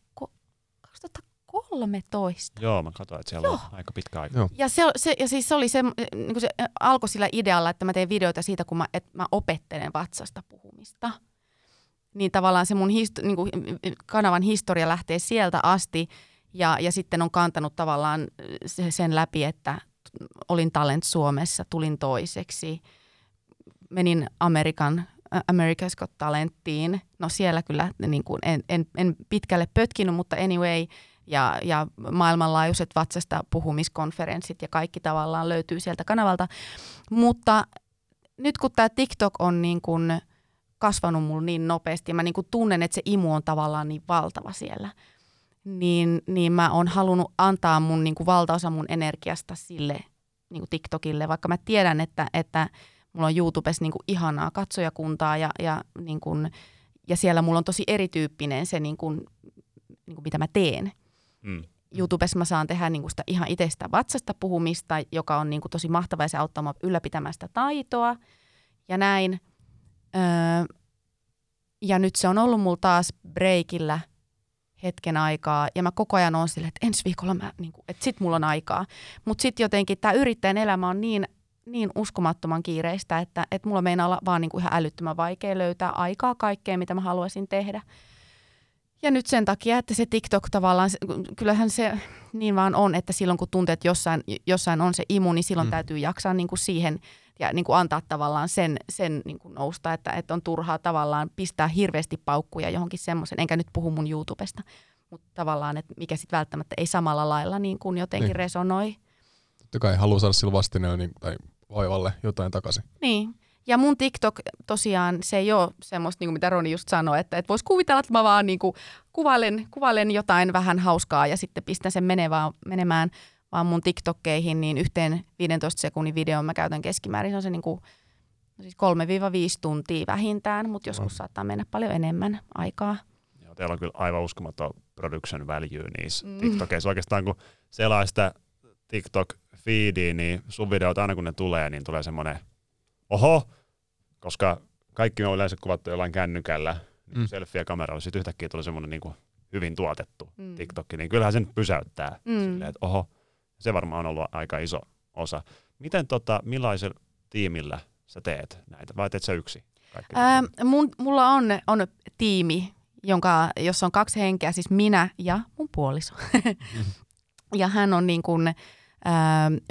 13. Joo, mä katsoin, että siellä Joo. on aika pitkä aika. Joo. Ja, se, se, ja siis se, oli se, niin se alkoi sillä idealla, että mä teen videoita siitä, kun mä, että mä opettelen vatsasta puhumista. Niin tavallaan se mun histo, niin kuin kanavan historia lähtee sieltä asti ja, ja sitten on kantanut tavallaan sen läpi, että olin Talent Suomessa, tulin toiseksi, menin Amerikan America's Got Talenttiin. No siellä kyllä niin kuin en, en, en pitkälle pötkinyt, mutta anyway, ja, ja maailmanlaajuiset vatsasta puhumiskonferenssit ja kaikki tavallaan löytyy sieltä kanavalta. Mutta nyt kun tämä TikTok on niin kuin kasvanut mulla niin nopeasti, mä niin kuin tunnen, että se imu on tavallaan niin valtava siellä, niin, niin mä oon halunnut antaa mun niin kuin valtaosa mun energiasta sille niin kuin TikTokille, vaikka mä tiedän, että, että mulla on YouTubessa niin kuin ihanaa katsojakuntaa ja, ja, niin kuin, ja siellä mulla on tosi erityyppinen se, niin kuin, niin kuin mitä mä teen. Mm. YouTubessa mä saan tehdä niin kuin sitä ihan itsestä vatsasta puhumista, joka on niin kuin tosi mahtavaa ja se auttaa mua ylläpitämään sitä taitoa ja näin. Öö, ja nyt se on ollut mulla taas breikillä hetken aikaa ja mä koko ajan on silleen, että ensi viikolla mä, niin kuin, että sit mulla on aikaa. Mutta sitten jotenkin tämä yrittäjän elämä on niin niin uskomattoman kiireistä, että, että mulla meinaa olla vaan niin kuin ihan älyttömän vaikea löytää aikaa kaikkeen, mitä mä haluaisin tehdä. Ja nyt sen takia, että se TikTok tavallaan, kyllähän se niin vaan on, että silloin kun tuntee, että jossain, jossain on se imu, niin silloin mm. täytyy jaksaa niin kuin siihen ja niin kuin antaa tavallaan sen, sen niin kuin nousta, että, että on turhaa tavallaan pistää hirveästi paukkuja johonkin semmoisen, enkä nyt puhu mun YouTubesta, mutta tavallaan, että mikä sitten välttämättä ei samalla lailla niin kuin jotenkin niin. resonoi. Totta kai haluaa saada sillä vastineen niin, tai hoivalle jotain takaisin. Niin. Ja mun TikTok tosiaan, se ei ole semmoista, niin kuin mitä Roni just sanoi, että, että voisi kuvitella, että mä vaan niin kuin kuvailen, kuvailen jotain vähän hauskaa ja sitten pistän sen menevään, menemään, vaan mun TikTokkeihin, niin yhteen 15 sekunnin videon mä käytän keskimäärin, se on se niin kuin, no siis 3-5 tuntia vähintään, mutta joskus no. saattaa mennä paljon enemmän aikaa. Joo, teillä on kyllä aivan uskomaton production value niissä mm. TikTokeissa. Oikeastaan kun selaa sitä TikTok feediin, niin sun videot aina kun ne tulee, niin tulee semmoinen oho, koska kaikki on yleensä kuvattu jollain kännykällä, niin mm. selfie kameralla, sitten yhtäkkiä tulee semmoinen niin hyvin tuotettu mm. TikTok, niin kyllähän sen pysäyttää mm. silleen, että oho, se varmaan on ollut aika iso osa. Miten tota, millaisella tiimillä sä teet näitä, vai teet sä yksi? Ää, mun, mulla on, on tiimi, jonka, jossa on kaksi henkeä, siis minä ja mun puoliso. Mm. ja hän on niin kuin,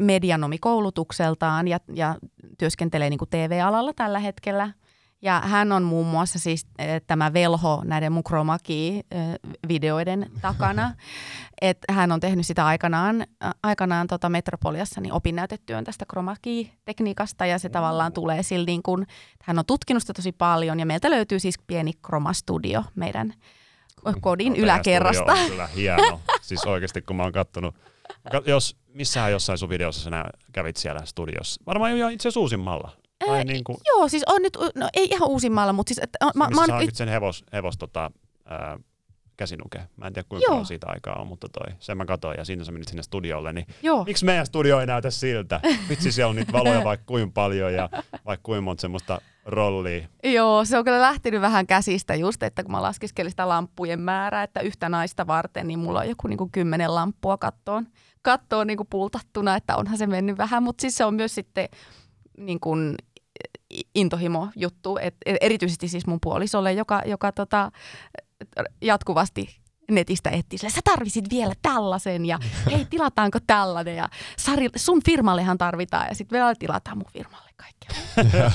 medianomi koulutukseltaan ja, ja työskentelee niin kuin TV-alalla tällä hetkellä. Ja hän on muun muassa siis tämä velho näiden mun videoiden takana. Et hän on tehnyt sitä aikanaan, aikanaan tota Metropoliassa niin opinnäytetyön tästä tekniikasta ja se tavallaan tulee sillä niin kuin, hän on tutkinut sitä tosi paljon ja meiltä löytyy siis pieni kromastudio meidän kodin no, yläkerrasta. On kyllä hieno. siis oikeasti kun mä oon kattonut, jos missähän jossain sun videossa sä kävit siellä studiossa? Varmaan jo itse asiassa uusimmalla. Tai niin kuin... Joo, siis on nyt, no ei ihan uusimmalla, mutta siis... Että, mä, mä, sä sen hevos, hevos tota, ää, käsinuke. Mä en tiedä kuinka paljon siitä aikaa on, mutta toi, sen mä katsoin ja siinä sä menit sinne studiolle, niin Joo. miksi meidän studio ei näytä siltä? Vitsi, siellä on niitä valoja vaikka kuin paljon ja vaikka kuin monta semmoista rollia. Joo, se on kyllä lähtenyt vähän käsistä just, että kun mä laskiskelin sitä lamppujen määrää, että yhtä naista varten, niin mulla on joku niin kuin kymmenen lamppua kattoon kattoa niin kuin pultattuna, että onhan se mennyt vähän, mutta siis se on myös sitten niin kuin intohimo juttu, et erityisesti siis mun puolisolle, joka, joka tota, jatkuvasti netistä etsii sä tarvisit vielä tällaisen ja hei tilataanko tällainen ja Sari, sun firmallehan tarvitaan ja sitten vielä tilataan mun firmalle kaikkea.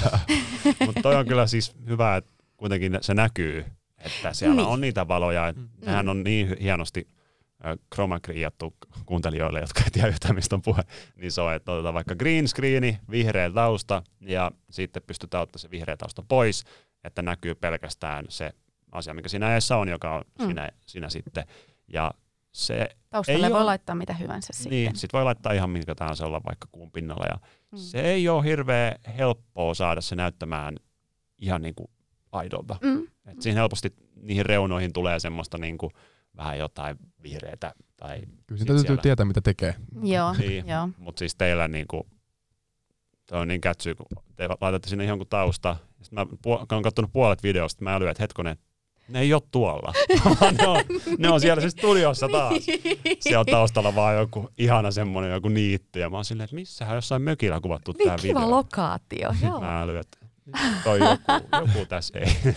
Mutta toi on kyllä siis hyvä, että kuitenkin se näkyy, että siellä niin. on niitä valoja, mm. nehän on niin hienosti chroma kuuntelijoille, jotka ei tiedä yhtään mistä on puhe, niin se on, että otetaan vaikka green screeni, vihreä tausta ja sitten pystytään ottaa se vihreä tausta pois, että näkyy pelkästään se asia, mikä siinä edessä on, joka on mm. siinä, siinä sitten. Ja se Taustalle ei voi ole, laittaa mitä hyvänsä sitten. Niin, sit voi laittaa ihan minkä tahansa olla vaikka kuun pinnalla. Ja mm. Se ei ole hirveän helppoa saada se näyttämään ihan niin kuin aidolta. Mm. Et siinä helposti niihin reunoihin tulee semmoista niin kuin, vähän jotain vihreätä. Tai Kyllä sitä täytyy siellä... tietää, mitä tekee. Joo, niin, joo. Mutta siis teillä niin kuin, on niin kätsyy, kun te laitatte sinne jonkun tausta. Sitten mä, kun olen katsonut puolet videosta, mä älyin, että hetkonen, ne ei ole tuolla. ne, on, ne on siellä siis studiossa taas. Siellä on taustalla vaan joku ihana semmoinen joku niitty. Ja mä oon silleen, että missähän jossain mökillä kuvattu niin tää kiva video. lokaatio, joo. Mä äly, että toi joku, joku tässä ei.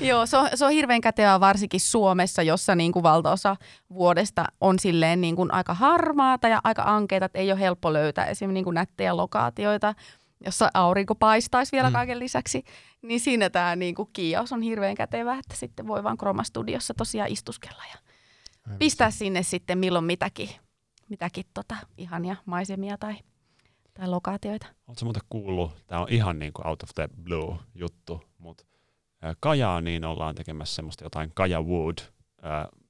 Joo, se on, se on hirveän kätevää varsinkin Suomessa, jossa niin kuin valtaosa vuodesta on silleen niin kuin aika harmaata ja aika ankeita, että ei ole helppo löytää esimerkiksi niin kuin nättejä lokaatioita, jossa aurinko paistaisi vielä Mm. kaiken lisäksi. Niin siinä tämä niin kuin kiios on hirveän kätevä, että sitten voi vaan Chroma-studiossa tosiaan istuskella ja pistää sinne sitten milloin mitäkin, mitäkin tota, ihania maisemia tai, tai lokaatioita. Oletko muuten kuullut, tämä on ihan niin kuin out of the blue juttu, mutta Kajaaniin ollaan tekemässä semmoista jotain Kaja Wood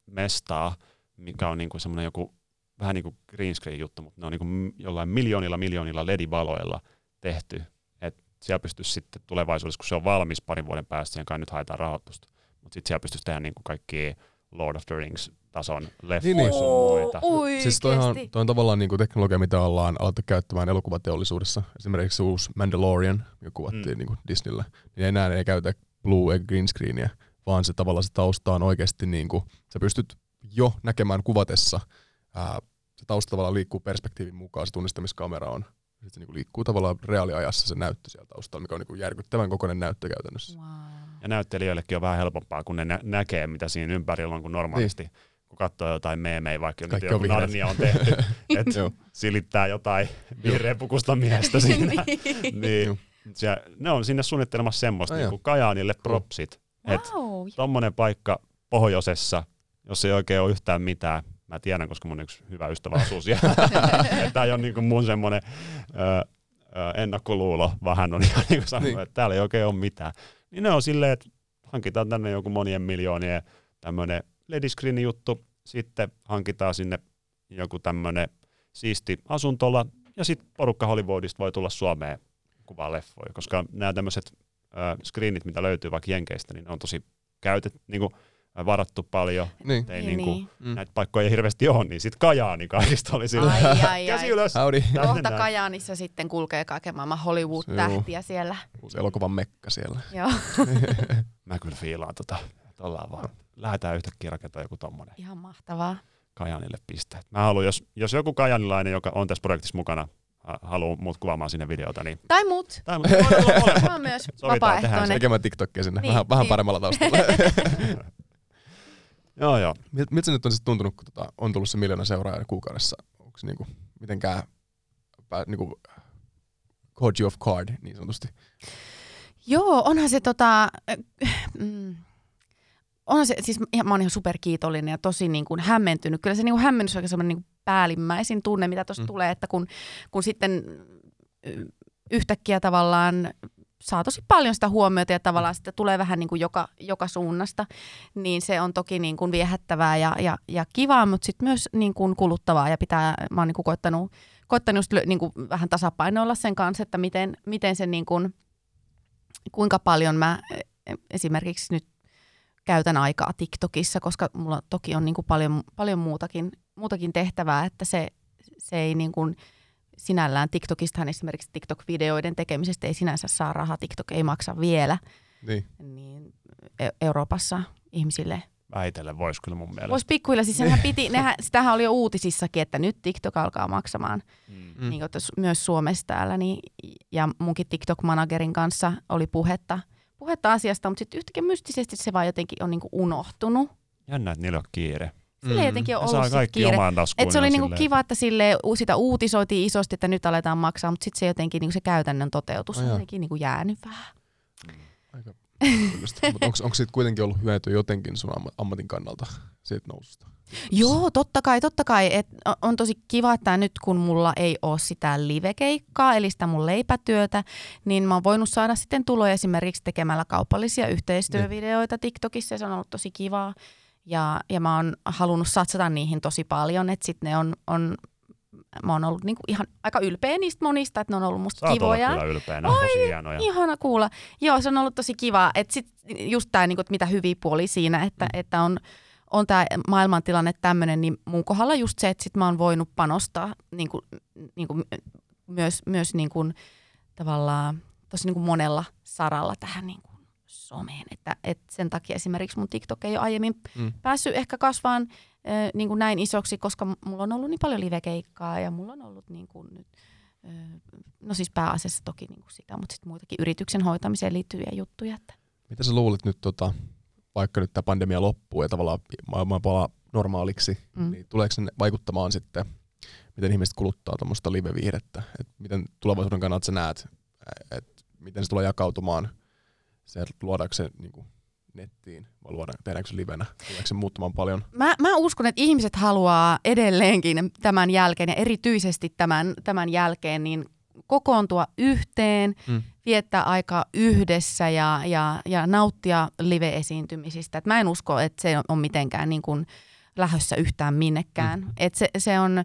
mestaa, mikä on niin kuin semmoinen joku vähän niin kuin green screen juttu, mutta ne on niin kuin jollain miljoonilla miljoonilla LED-valoilla tehty. Et siellä pystyisi sitten tulevaisuudessa, kun se on valmis parin vuoden päästä, siihen kai nyt haetaan rahoitusta, mutta sitten siellä pystyisi tehdä niin kuin kaikki Lord of the Rings-tason leffoja Niin, niin. sun muita. Oikeesti. Siis toi on, toi on tavallaan niinku teknologia, mitä ollaan alettu käyttämään elokuvateollisuudessa. Esimerkiksi se uusi Mandalorian, joka kuvattiin Mm. niinku Disneyllä, niin enää ei käytä blue eikä green screeniä, vaan se tavallaan se tausta on oikeasti niinku, sä pystyt jo näkemään kuvatessa, ää, se tausta tavallaan liikkuu perspektiivin mukaan, se tunnistamiskamera on. Sitten se niinku liikkuu tavallaan reaaliajassa se näyttö siellä taustalla, mikä on niinku järkyttävän kokoinen näyttö käytännössä. Wow. Ja näyttelijöillekin on vähän helpompaa, kun ne nä- näkee, mitä siinä ympärillä on, kun normaalisti, niin. kun katsoo jotain meemejä, vaikka nyt Kaikki joku on. Narnia on tehty, että Joo. silittää jotain vihreäpukusta miestä siinä. niin, Joo. se, ne on sinne suunnittelemassa semmoista, niin kuin Kajaanille propsit. Wow. tommonen paikka pohjoisessa, jos ei oikein ole yhtään mitään, mä tiedän, koska mun yksi hyvä ystävä asuu siellä. Tämä ei ole niin mun semmoinen ö, ö, ennakkoluulo, vaan hän on ihan niin kuin sanonut, Niin. että täällä ei oikein ole mitään. Niin ne on silleen, että hankitaan tänne joku monien miljoonien tämmöinen LED-screen juttu, sitten hankitaan sinne joku tämmöinen siisti asuntola, ja sitten porukka Hollywoodista voi tulla Suomeen kuvaa leffoja, koska nämä tämmöiset screenit, mitä löytyy vaikka Jenkeistä, niin ne on tosi käytet, niin kuin, varattu paljon, Niin. ei Niin, niin kuin, niin. Mm. näitä paikkoja ei hirveästi ole, niin sitten Kajaani kaikista oli sillä Ai, ai, käsi ai. ylös. Howdy. Kohta. Kajaanissa sitten kulkee kaiken maailman Hollywood-tähtiä siellä. Uusi elokuvan mekka siellä. Joo, Mä kyllä fiilaan tota, että ollaan vaan, lähdetään yhtäkkiä rakentamaan joku tommonen ihan mahtavaa. Kajanille piste. Mä haluan, jos, jos joku kajanilainen, joka on tässä projektissa mukana, ha- haluaa muut kuvaamaan sinne videota, niin Tai mut. tai mutta voi olla molemmat. Mä oon myös vapaaehtoinen. Tekemään TikTokia sinne, Niin, vähän, vähän niin. paremmalla taustalla. Joo, joo. Mil- Miltä se nyt on sitten tuntunut, kun tota, on tullut se miljoona seuraajaa kuukaudessa? Onko se niinku, mitenkään pää, niinku, caught you off guard niin sanotusti? Joo, onhan se tota... äh, Mm, onhan se, siis ihan- mä oon ihan superkiitollinen ja tosi niin kuin hämmentynyt. Kyllä se niin kuin hämmennys on semmoinen niin päällimmäisin tunne, mitä tuosta Mm. tulee, että kun, kun sitten y- yhtäkkiä tavallaan saa tosi paljon sitä huomiota ja tavallaan sitä tulee vähän niin kuin joka, joka suunnasta, niin se on toki niin kuin viehättävää ja, ja, ja kivaa, mutta sitten myös niin kuin kuluttavaa ja pitää, mä oon niin kuin koittanut, koittanut just niin kuin vähän tasapainoilla sen kanssa, että miten, miten se niin kuin, kuinka paljon mä e- esimerkiksi nyt käytän aikaa TikTokissa, koska mulla toki on niin kuin paljon, paljon muutakin, muutakin tehtävää, että se, se ei niin kuin sinällään TikTokistahan esimerkiksi TikTok-videoiden tekemisestä ei sinänsä saa rahaa, TikTok ei maksa vielä, Niin. niin E- Euroopassa ihmisille Väitellä voisi kyllä mun mielestä. Voisi pikkuilla, siis sehän piti, nehän, sitähän oli jo uutisissakin, että nyt TikTok alkaa maksamaan Mm. Niin myös Suomessa täällä. Niin, ja munkin TikTok-managerin kanssa oli puhetta, puhetta asiasta, mutta sitten yhtäkkiä mystisesti se vaan jotenkin on niin kuin unohtunut. Jännä, että niillä on kiire. Sille Mm. jotenkin on ollut kaikki kiire. omaan taskuun. Et se oli niinku silleen- kiva, että sille, sitä uutisoitiin isosti, että nyt aletaan maksaa, mutta sitten se jotenkin niinku se käytännön toteutus on jotenkin niinku jäänyt vähän. Aika yllästä. Mutta onko siitä kuitenkin ollut hyötyä jotenkin sun amma- ammatin kannalta siitä noususta? Joo, totta kai, totta kai. Et on tosi kiva, että nyt kun mulla ei ole sitä livekeikkaa, eli sitä mun leipätyötä, niin mä oon voinut saada sitten tuloja esimerkiksi tekemällä kaupallisia yhteistyövideoita TikTokissa, ja se on ollut tosi kivaa. Ja, ja mä oon halunnut satsata niihin tosi paljon, että sitten ne on, on mä oon ollut niinku ihan aika ylpeä niistä monista, että ne on ollut musta Saat kivoja. olla kyllä ylpeä, ne on tosi hienoja. Ihana kuulla. Joo, se on ollut tosi kiva. Että sit just tämä, niinku, mitä hyviä puoli siinä, että, mm. että on, on tämä maailmantilanne tämmöinen, niin mun kohdalla just se, että sit mä oon voinut panostaa niinku, niinku, myös, myös niinku, tavallaan tosi niinku monella saralla tähän niinku, someen. Että, et sen takia esimerkiksi mun TikTok ei ole aiemmin mm. päässyt ehkä kasvaan äh, niin kuin näin isoksi, koska mulla on ollut niin paljon livekeikkaa ja mulla on ollut niin kuin nyt, äh, no siis pääasiassa toki niin kuin sitä, mutta sitten muitakin yrityksen hoitamiseen liittyviä juttuja. Että. Mitä sä luulet nyt, tota, vaikka nyt tämä pandemia loppuu ja tavallaan maailma palaa normaaliksi, mm. niin tuleeko se vaikuttamaan sitten, miten ihmiset kuluttaa tuommoista live-viihdettä? Et miten tulevaisuuden kannalta sä näet, että miten se tulee jakautumaan, se luodaanko se niin kuin nettiin vai luoda, tehdäänkö se livenä? Tuleeko se muuttumaan paljon? Mä, mä uskon, että ihmiset haluaa edelleenkin tämän jälkeen ja erityisesti tämän, tämän jälkeen niin kokoontua yhteen, mm. viettää aikaa yhdessä ja, ja, ja nauttia live-esiintymisistä. Et mä en usko, että se on mitenkään niin kuin lähössä yhtään minnekään. Mm. Et se, se, on,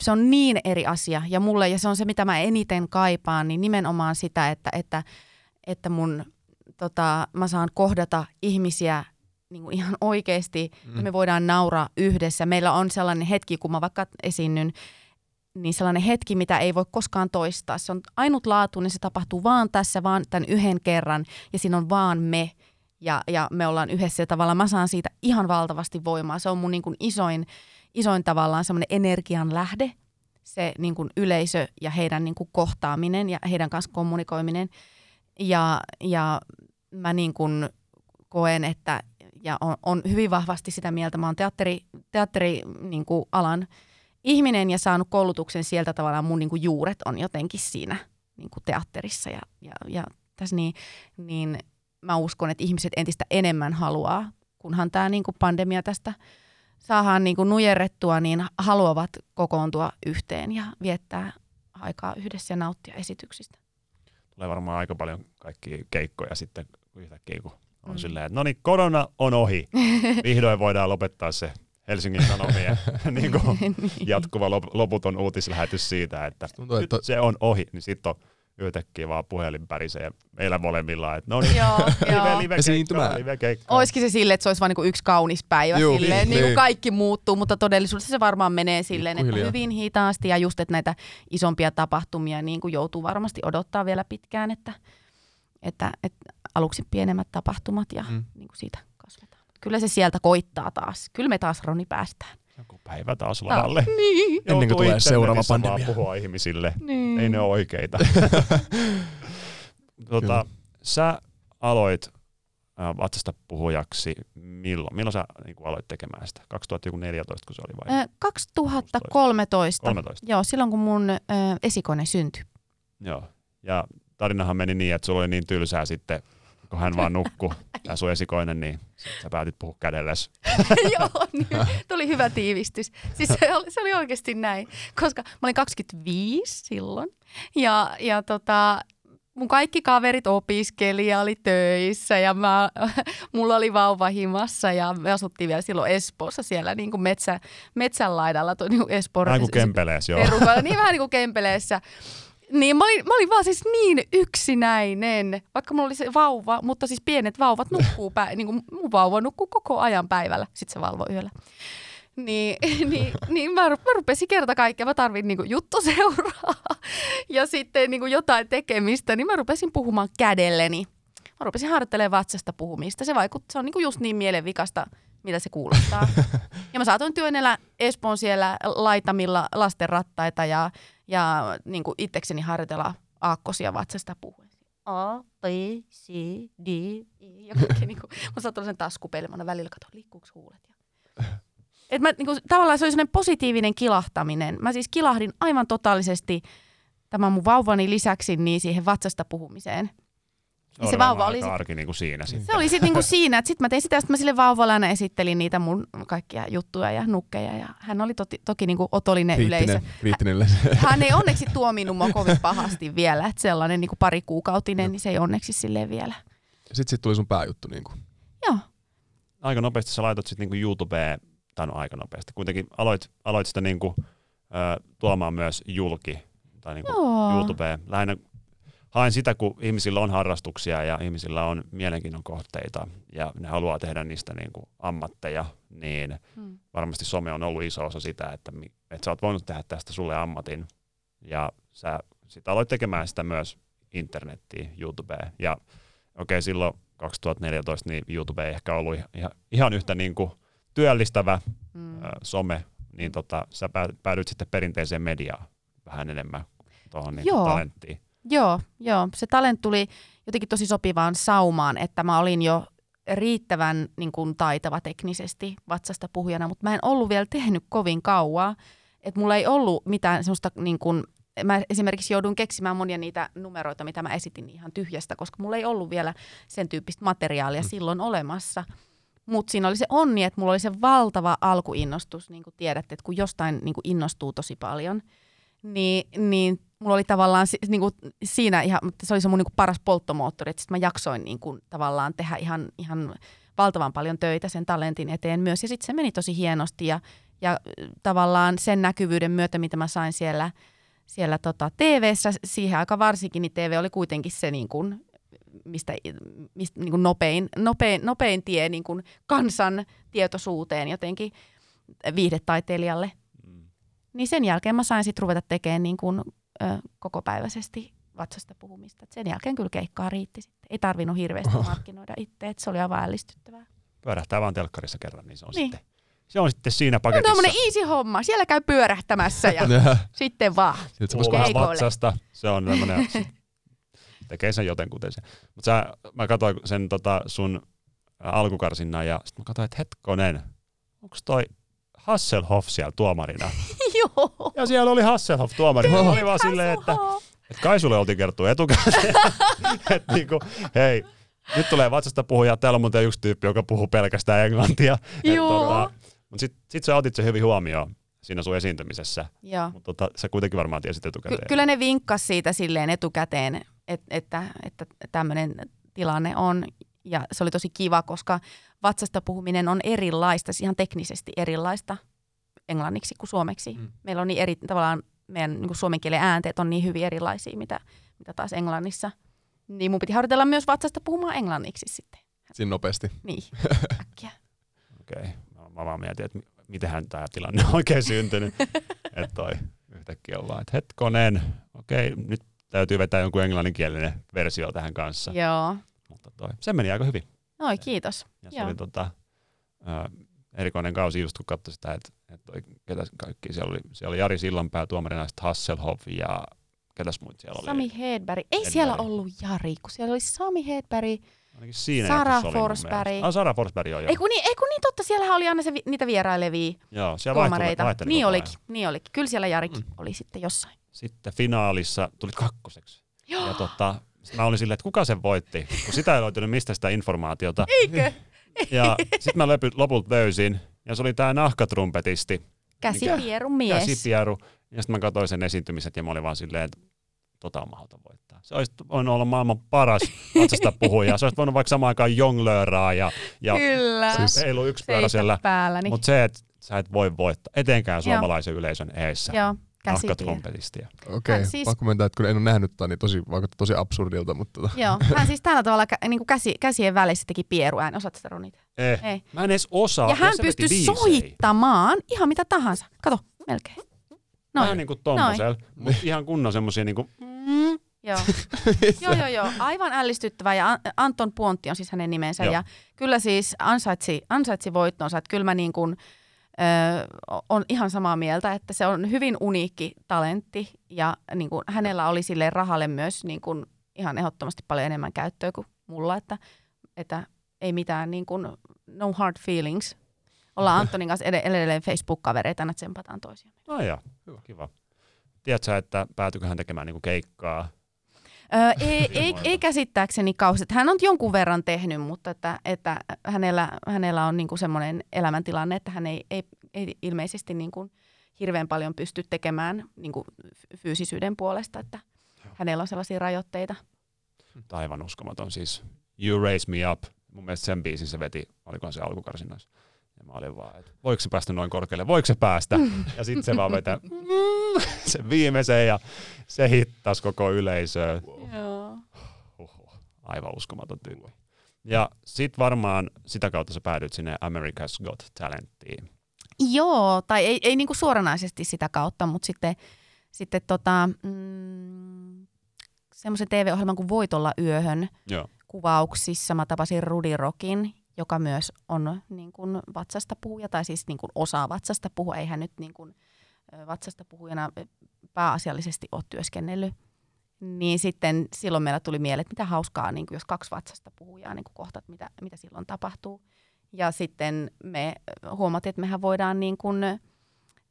se on niin eri asia ja mulle, ja se on se, mitä mä eniten kaipaan, niin nimenomaan sitä, että, että, että mun, tota, mä saan kohdata ihmisiä niin kuin ihan oikeasti, mm. me voidaan nauraa yhdessä. Meillä on sellainen hetki, kun mä vaikka esiinnyn niin sellainen hetki, mitä ei voi koskaan toistaa. Se on ainutlaatuinen, se tapahtuu vaan tässä, vaan tämän yhden kerran ja siinä on vaan me ja, ja me ollaan yhdessä ja tavallaan mä saan siitä ihan valtavasti voimaa. Se on mun niin kuin isoin, isoin tavallaan semmoinen energian lähde, se niin kuin yleisö ja heidän niin kuin kohtaaminen ja heidän kanssa kommunikoiminen. Ja, ja mä niin kuin koen, että ja on, on hyvin vahvasti sitä mieltä, mä oon teatteri, teatteri niin kuin alan ihminen ja saanut koulutuksen sieltä tavallaan mun niin kuin juuret on jotenkin siinä niin kuin teatterissa ja, ja, ja tässä niin, niin mä uskon, että ihmiset entistä enemmän haluaa, kunhan tämä niin kuin pandemia tästä saadaan niin kuin nujerrettua, niin haluavat kokoontua yhteen ja viettää aikaa yhdessä ja nauttia esityksistä. Tulee varmaan aika paljon kaikki keikkoja sitten yhtäkkiä, kun on mm. silleen, että no niin, korona on ohi. Vihdoin voidaan lopettaa se Helsingin Sanomien niin kuin niin. jatkuva loputon uutislähetys siitä, että Tuntuu, nyt että... se on ohi, niin sitten on yhtäkkiä vaan puhelin pärisee meillä molemmilla, että no niin, live, live, keikka, live keikka. Se silleen, että se olisi vain niin yksi kaunis päivä Juu, silleen, niin, niin. kaikki muuttuu, mutta todellisuudessa se varmaan menee silleen, että hyvin hitaasti ja just, että näitä isompia tapahtumia niin kuin joutuu varmasti odottaa vielä pitkään, että, että, että aluksi pienemmät tapahtumat ja mm. niin kuin siitä Kyllä se sieltä koittaa taas. Kyllä me taas Roni päästään. Joku päivä taas lavalle. Ah, niin. Ennen kuin tulee seuraava pandemia. puhua ihmisille. Niin. Ei ne ole oikeita. tota, sä aloit äh, vatsasta puhujaksi milloin? Milloin sä niin kuin aloit tekemään sitä? 2014 kun se oli vai? Äh, 2013. 13. Joo, silloin kun mun äh, esikone syntyi. Joo, ja tarinahan meni niin, että sulla oli niin tylsää sitten kun hän vaan nukkuu, tämä sun esikoinen, niin sä päätit puhua kädelles. Joo, niin, tuli hyvä tiivistys. Siis se oli, se oli oikeasti näin, koska mä olin 25 silloin ja, ja tota, mun kaikki kaverit opiskeli ja oli töissä ja mä, mulla oli vauva himassa ja me asuttiin vielä silloin Espoossa siellä niin kuin metsä, metsän laidalla. Niin kuin Espoon, vähän kuin Kempeleessä, joo. Perukalla, niin vähän niin kuin Kempeleessä. Niin, mä olin, mä olin vaan siis niin yksinäinen, vaikka mulla oli se vauva, mutta siis pienet vauvat nukkuu, pä, niin kuin mun vauva nukkuu koko ajan päivällä, sitten se valvoi yöllä. Niin, niin, niin mä, mä rupesin kerta kaikkea, mä tarvin niin juttuseuraa ja sitten niin jotain tekemistä, niin mä rupesin puhumaan kädelleni. Mä rupesin harjoittelemaan vatsasta puhumista. Se vaikuttaa, se on niin just niin mielenvikasta, mitä se kuulostaa. Ja mä saatoin työnnellä Espoon siellä laitamilla lasten rattaita ja ja niin kuin itsekseni harjoitella aakkosia vatsasta puhuen. A, B, C, D, E. Ja kaikki, niin kuin, mä saan sen taskupeilemaan välillä, katson liikkuuko huulet. Ja... Et mä, niin kuin, tavallaan se oli sellainen positiivinen kilahtaminen. Mä siis kilahdin aivan totaalisesti tämän mun vauvani lisäksi niin siihen vatsasta puhumiseen – niin se vauva oli arki niin kuin siinä sitten. Se oli sitten niin kuin siinä, että sitten mä tein sitä, että mä sille vauvalle aina esittelin niitä mun kaikkia juttuja ja nukkeja ja hän oli toti, toki niin kuin otollinen kriittinen, yleisö. Kriittinen hän ei onneksi tuominut mua kovin pahasti vielä, että sellainen niin kuin pari kuukautinen, niin se ei onneksi silleen vielä. Sitten sit tuli sun pääjuttu niin kuin. Joo. Aika nopeasti sä laitot sitten niin YouTubeen, tai no aika nopeasti, kuitenkin aloit, aloit sitä niin kuin, äh, tuomaan myös julki, tai niin kuin YouTubeen, lähinnä haen sitä, kun ihmisillä on harrastuksia ja ihmisillä on mielenkiinnon kohteita ja ne haluaa tehdä niistä niin kuin ammatteja, niin hmm. varmasti some on ollut iso osa sitä, että, että sä oot voinut tehdä tästä sulle ammatin ja sä sit aloit tekemään sitä myös internettiin, YouTubeen ja okei silloin 2014 niin YouTube ei ehkä ollut ihan, ihan yhtä niin kuin työllistävä mm. some, niin tota, sä päädyit sitten perinteiseen mediaan vähän enemmän tuohon niin talenttiin. Joo, joo, se talent tuli jotenkin tosi sopivaan saumaan, että mä olin jo riittävän niin kuin, taitava teknisesti vatsasta puhujana, mutta mä en ollut vielä tehnyt kovin kauaa. Että mulla ei ollut mitään semmoista, niin kuin, mä esimerkiksi joudun keksimään monia niitä numeroita, mitä mä esitin ihan tyhjästä, koska mulla ei ollut vielä sen tyyppistä materiaalia mm. silloin olemassa. Mutta siinä oli se onni, että mulla oli se valtava alkuinnostus, niin kuin tiedätte, että kun jostain niin kuin innostuu tosi paljon, niin, niin mulla oli tavallaan niin kuin siinä ihan, se oli se mun niin kuin paras polttomoottori, että mä jaksoin niin kuin, tavallaan tehdä ihan, ihan valtavan paljon töitä sen talentin eteen myös. Ja sitten se meni tosi hienosti ja, ja tavallaan sen näkyvyyden myötä, mitä mä sain siellä, siellä tota TV-ssä, siihen aika varsinkin, niin TV oli kuitenkin se niin kuin, mistä, mistä niin kuin nopein, nopein, nopein tie niin kuin kansan tietoisuuteen jotenkin viihdetaiteilijalle. Mm. Niin sen jälkeen mä sain sitten ruveta tekemään niin kuin ö, kokopäiväisesti vatsasta puhumista. Et sen jälkeen kyllä keikkaa riitti sitten. Ei tarvinnut hirveästi markkinoida itse, että se oli aivan ällistyttävää. Pyörähtää vaan telkkarissa kerran, niin se on niin. sitten se on sitten siinä paketissa. No tämmöinen easy homma. Siellä käy pyörähtämässä ja sitten vaan. Sitten vatsasta. Se on tämmöinen, tekee sen jotenkuten se. Mutta mä katsoin sen tota sun alkukarsinnan ja sitten mä katsoin, että hetkonen, onko toi Hasselhoff siellä tuomarina. Joo. Ja siellä oli Hasselhoff tuomarina. Mä olin vaan silleen, että, että kai sulle oltiin kerrottu etukäteen. että niinku, hei, nyt tulee vatsasta puhuja. Täällä on muuten yksi tyyppi, joka puhuu pelkästään englantia. Joo. tota, mutta sitten sit sä otit se hyvin huomioon siinä sun esiintymisessä. Joo. Mutta tota, sä kuitenkin varmaan tiesit etukäteen. Ky- kyllä ne vinkkas siitä silleen etukäteen, et, että, että tämmöinen tilanne on. Ja se oli tosi kiva, koska vatsasta puhuminen on erilaista, siis ihan teknisesti erilaista englanniksi kuin suomeksi. Mm. Meillä on niin eri, tavallaan meidän niin kuin suomen kielen äänteet on niin hyvin erilaisia, mitä, mitä taas englannissa. Niin mun piti harjoitella myös vatsasta puhumaan englanniksi sitten. Siinä nopeasti. Niin, äkkiä. Okei, okay. no, mä vaan mietin, että mitenhän tämä tilanne on oikein syntynyt. että toi yhtäkkiä on vaan, että hetkonen, okei, okay, nyt täytyy vetää jonkun englanninkielinen versio tähän kanssa. Joo. Mutta toi, se meni aika hyvin. Oi, kiitos. Ja se Joo. oli tota, ä, erikoinen kausi just kun katsoi sitä, että, että ketä kaikki, siellä oli, siellä oli Jari Sillanpää, tuomarina Hasselhoff ja ketäs muut siellä oli? Sami Hedberg. Ei Hedberg. siellä ollut Jari, kun siellä oli Sami Hedberg, Ainakin siinä Sara Forsberg. Ah, Sara Forsberg, joo. joo. Ei kun, niin, ei kun niin totta, siellähän oli aina se, niitä vierailevia Joo, siellä tuomareita. Vaihteli, niin olikin, niin olikin. Kyllä siellä Jarikin mm. oli sitten jossain. Sitten finaalissa tuli kakkoseksi. Joo. Ja tota, mä olin silleen, että kuka sen voitti, kun sitä ei löytynyt mistä sitä informaatiota. Eikö? Ja sitten mä lopulta löysin, ja se oli tämä nahkatrumpetisti. Käsipieru mies. Käsipieru. Ja sitten mä katsoin sen esiintymiset, ja mä olin vaan silleen, että tota on mahdoton voittaa. Se olisi voinut olla maailman paras vatsasta puhuja. Se olisi voinut vaikka samaan aikaan jonglööraa ja, ja Kyllä. siis heilu yksi pyörä siellä. Mutta se, että sä et voi voittaa etenkään suomalaisen Joo. yleisön eessä. Joo. Nahkatrumpetisti. Okei, okay. siis... pakko mennä, että kun en ole nähnyt tota, niin tosi, vaikuttaa tosi absurdilta. Mutta tota. Joo, hän siis tällä tavalla niin kuin käsi, käsien välissä teki pieruään. Osaatko sitä Ronita? Eh. Ei. Mä en edes osaa. Ja hän pystyi soittamaan ihan mitä tahansa. Kato, melkein. Noin. Vähän niin kuin tommosella, mutta ihan kunnon semmosia niin kuin... Mm, joo. joo, joo, joo. Aivan ällistyttävä ja Anton Puontti on siis hänen nimensä. Joo. Ja kyllä siis ansaitsi, ansaitsi voittonsa. Että kyllä mä niin kuin, ö, on ihan samaa mieltä, että se on hyvin uniikki talentti ja niin kuin, hänellä oli sille rahalle myös niin kuin, ihan ehdottomasti paljon enemmän käyttöä kuin mulla, että, että ei mitään niin kuin, no hard feelings ollaan Antonin kanssa edelleen Facebook-kavereita, että tsempataan toisiamme. No joo, hyvä. kiva. Tiedätkö, että päätyykö hän tekemään niinku keikkaa? Öö, ei, ei, ei käsittääkseni kausi. Hän on jonkun verran tehnyt, mutta että, että hänellä, hänellä on niinku semmoinen elämäntilanne, että hän ei, ei, ei ilmeisesti niinku hirveän paljon pysty tekemään niinku fyysisyyden puolesta, että Joo. hänellä on sellaisia rajoitteita. Aivan uskomaton siis. You Raise Me Up. Mun mielestä sen biisin se veti, olikohan se alkukarsinoissa. Ja mä olin vaan, että voiko se päästä noin korkealle, voiko se päästä? Ja sitten se vaan vetää sen viimeisen ja se hittasi koko yleisöä. Joo. aivan uskomaton tyyppi. Ja sitten varmaan sitä kautta sä päädyit sinne America's Got Talenttiin. Joo, tai ei, ei niinku suoranaisesti sitä kautta, mutta sitten, sitten tota, mm, semmoisen TV-ohjelman kuin Voitolla yöhön, Joo kuvauksissa mä tapasin Rudi Rokin, joka myös on niin kuin vatsasta puhuja, tai siis niin kuin osaa vatsasta puhua. Ei hän nyt niin kuin vatsasta puhujana pääasiallisesti ole työskennellyt. Niin sitten silloin meillä tuli mieleen, että mitä hauskaa, niin kuin jos kaksi vatsasta puhujaa niin kuin kohtat, mitä, mitä silloin tapahtuu. Ja sitten me huomattiin, että mehän voidaan, niin kuin,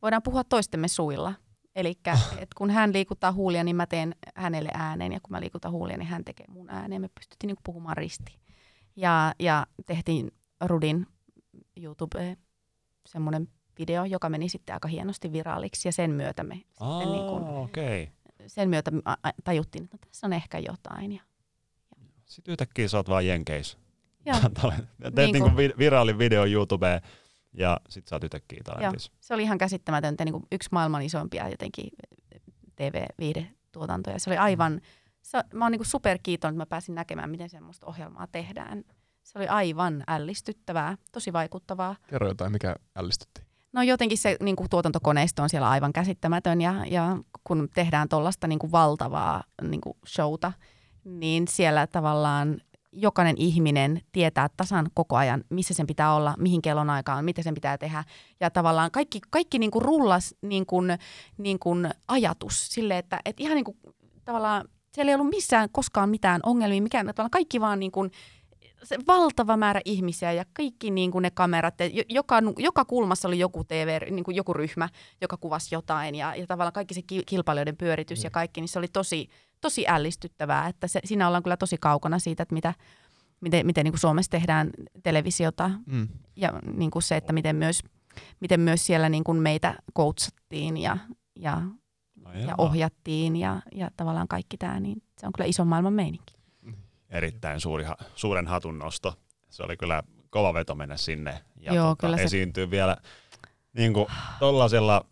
voidaan puhua toistemme suilla. Eli kun hän liikuttaa huulia, niin mä teen hänelle ääneen, ja kun mä liikutan huulia, niin hän tekee mun ääneen. Me pystyttiin niin puhumaan ristiin. Ja, ja tehtiin Rudin YouTube semmoinen video, joka meni sitten aika hienosti viraaliksi, ja sen myötä me Aa, sitten niin kuin, okay. sen myötä tajuttiin, että no, tässä on ehkä jotain. Ja, ja. Sitten yhtäkkiä sä oot vaan Jenkeis. Teet niin kuin niinku viraalin video YouTubeen, ja sit sä oot yhtäkkiä talentissa. Joo, se oli ihan käsittämätöntä, niin kuin yksi maailman isoimpia jotenkin TV-viihdetuotantoja. Se oli aivan, se, mä oon niin superkiitollinen, että mä pääsin näkemään, miten semmoista ohjelmaa tehdään. Se oli aivan ällistyttävää, tosi vaikuttavaa. Kerro jotain, mikä ällistytti. No jotenkin se niin kuin tuotantokoneisto on siellä aivan käsittämätön ja, ja kun tehdään tuollaista niin valtavaa niin kuin showta, niin siellä tavallaan jokainen ihminen tietää tasan koko ajan, missä sen pitää olla, mihin kellon aikaan, mitä sen pitää tehdä. Ja tavallaan kaikki, kaikki niin kuin rullas niin kuin, niin kuin ajatus sille, että, että ihan niin kuin, tavallaan siellä ei ollut missään koskaan mitään ongelmia, mikään, tavallaan kaikki vaan niin kuin, se valtava määrä ihmisiä ja kaikki niin kuin ne kamerat, joka, joka kulmassa oli joku TV, niin kuin joku ryhmä, joka kuvasi jotain ja, ja tavallaan kaikki se kilpailijoiden pyöritys mm. ja kaikki, niin se oli tosi, tosi ällistyttävää, että se, siinä ollaan kyllä tosi kaukana siitä, että mitä, miten, miten niin kuin Suomessa tehdään televisiota mm. ja niin kuin se, että miten myös, miten myös siellä niin kuin meitä koutsattiin ja, ja, ja ohjattiin ja, ja tavallaan kaikki tämä, niin se on kyllä ison maailman meininki. Erittäin suuri, suuren hatun nosto. Se oli kyllä kova veto mennä sinne ja Joo, tota, kyllä se... esiintyy vielä niin kuin tollasella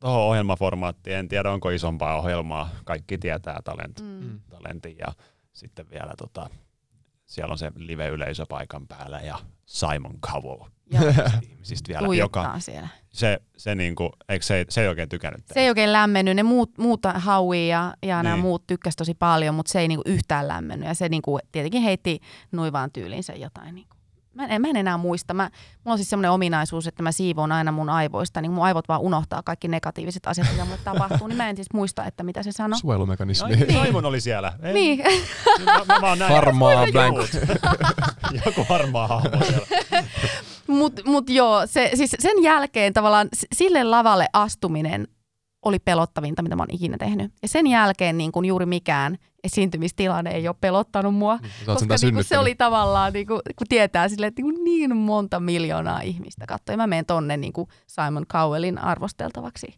tuohon ohjelmaformaattiin, en tiedä onko isompaa ohjelmaa, kaikki tietää talent, mm. talentin ja sitten vielä tota, siellä on se live-yleisö paikan päällä ja Simon Cowell ihmisistä vielä. Joka, siellä. Se, se, niinku, eikö se, se ei oikein tykännyt Se ei oikein lämmennyt. Ne muut, muut Howie ja, ja niin. nämä muut tykkäsivät tosi paljon, mutta se ei niinku yhtään lämmennyt. Ja se niinku, tietenkin heitti nuivaan tyylinsä jotain. Niinku Mä en, mä en enää muista. Mä, mulla on siis semmoinen ominaisuus, että mä siivoon aina mun aivoista, niin mun aivot vaan unohtaa kaikki negatiiviset asiat, mitä mulle tapahtuu, niin mä en siis muista, että mitä se sanoi. Suojelumekanismi. Niin. Simon oli siellä. Ei, niin. Mä, mä, mä harmaa blank. Joku harmaa hahmo siellä. Mut, mut joo, se, siis sen jälkeen tavallaan sille lavalle astuminen oli pelottavinta, mitä mä oon ikinä tehnyt. Ja sen jälkeen niin kuin juuri mikään esiintymistilanne ei ole pelottanut mua, koska niin kuin se oli tavallaan, niin kuin, kun tietää sille, että niin, niin monta miljoonaa ihmistä katsoi. Mä menen tonne niin kuin Simon Cowellin arvosteltavaksi.